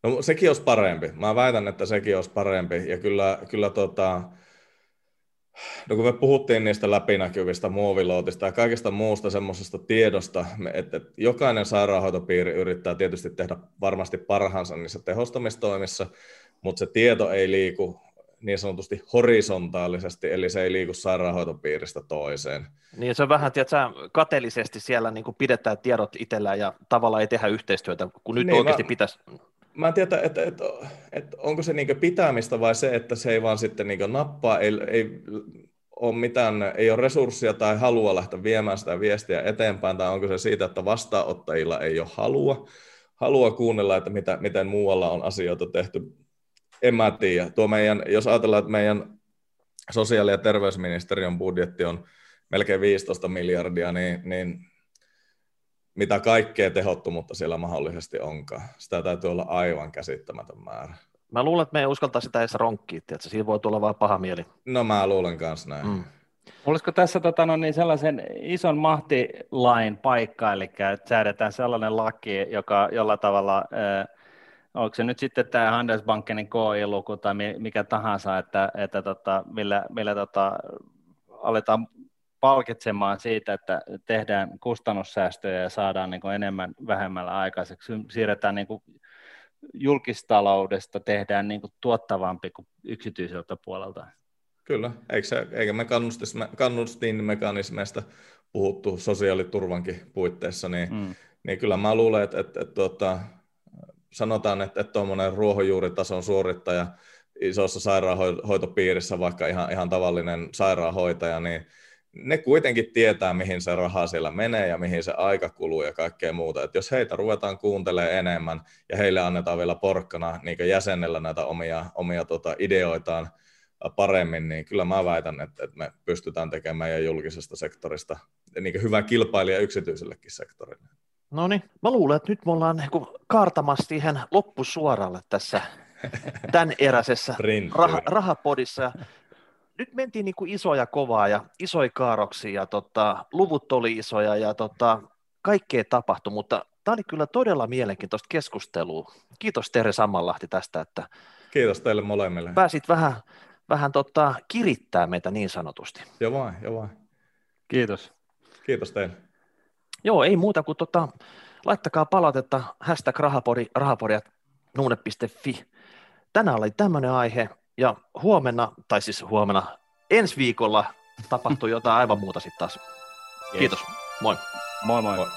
Speaker 3: No sekin olisi parempi. Mä väitän, että sekin olisi parempi. Ja kyllä, kyllä tota, no kun me puhuttiin niistä läpinäkyvistä muovilootista ja kaikesta muusta semmoisesta tiedosta, että jokainen sairaanhoitopiiri yrittää tietysti tehdä varmasti parhaansa niissä tehostamistoimissa, mutta se tieto ei liiku niin sanotusti horisontaalisesti, eli se ei liiku sairaanhoitopiiristä toiseen.
Speaker 2: Niin se on vähän, tiedätkö, kateellisesti siellä niin kuin pidetään tiedot itsellään ja tavallaan ei tehdä yhteistyötä, kun nyt niin, oikeasti mä... pitäisi
Speaker 3: mä en tiedä, että, että, että onko se niin pitämistä vai se, että se ei vaan sitten niin nappaa, ei, ei ole mitään, ei ole resursseja tai halua lähteä viemään sitä viestiä eteenpäin, tai onko se siitä, että vastaanottajilla ei ole halua, halua kuunnella, että mitä, miten muualla on asioita tehty. En mä tiedä. Tuo meidän, jos ajatellaan, että meidän sosiaali- ja terveysministeriön budjetti on melkein 15 miljardia, niin, niin mitä kaikkea tehottomuutta siellä mahdollisesti onkaan. Sitä täytyy olla aivan käsittämätön määrä.
Speaker 2: Mä luulen, että me ei uskaltaa sitä edes ronkkia, että siinä voi tulla vaan paha mieli.
Speaker 3: No mä luulen kanssa näin. Mm.
Speaker 1: Olisiko tässä tota, no, niin sellaisen ison mahtilain paikka, eli että säädetään sellainen laki, joka jolla tavalla, äh, onko se nyt sitten tämä Handelsbankenin KI-luku tai mikä tahansa, että, että tota, millä, millä tota, aletaan palkitsemaan siitä, että tehdään kustannussäästöjä ja saadaan niin kuin enemmän vähemmällä aikaiseksi. Siirretään niin kuin julkistaloudesta, tehdään niin kuin tuottavampi kuin yksityiseltä puolelta.
Speaker 3: Kyllä, eikö, se, eikä me kannustinmekanismeista puhuttu sosiaaliturvankin puitteissa, niin, mm. niin kyllä mä luulen, että, että, että, että tuota, sanotaan, että tuommoinen ruohonjuuritason suorittaja isossa sairaanhoitopiirissä, vaikka ihan, ihan tavallinen sairaanhoitaja, niin ne kuitenkin tietää, mihin se raha siellä menee ja mihin se aika kuluu ja kaikkea muuta. Et jos heitä ruvetaan kuuntelemaan enemmän ja heille annetaan vielä porkkana niin jäsenellä näitä omia, omia tota, ideoitaan paremmin, niin kyllä mä väitän, että, että me pystytään tekemään meidän julkisesta sektorista niin hyvä kilpailija yksityisellekin sektorille.
Speaker 2: No niin, mä luulen, että nyt me ollaan niin kaartamassa siihen loppusuoralle tässä tämän eräisessä rah- rahapodissa nyt mentiin niin kuin isoja kovaa ja isoja kaaroksia ja tota, luvut oli isoja ja tota, kaikkea tapahtui, mutta tämä oli kyllä todella mielenkiintoista keskustelua. Kiitos Tere Sammanlahti tästä, että
Speaker 3: Kiitos teille molemmille.
Speaker 2: Pääsit vähän, vähän tota, kirittää meitä niin sanotusti.
Speaker 3: Joo vain, joo vain.
Speaker 1: Kiitos.
Speaker 3: Kiitos teille.
Speaker 2: Joo, ei muuta kuin tota, laittakaa palautetta hashtag rahapori, rahapori nuune.fi. Tänään oli tämmöinen aihe ja huomenna, tai siis huomenna, ensi viikolla tapahtuu jotain aivan muuta sitten taas. Kiitos, moi.
Speaker 1: Moi moi. moi.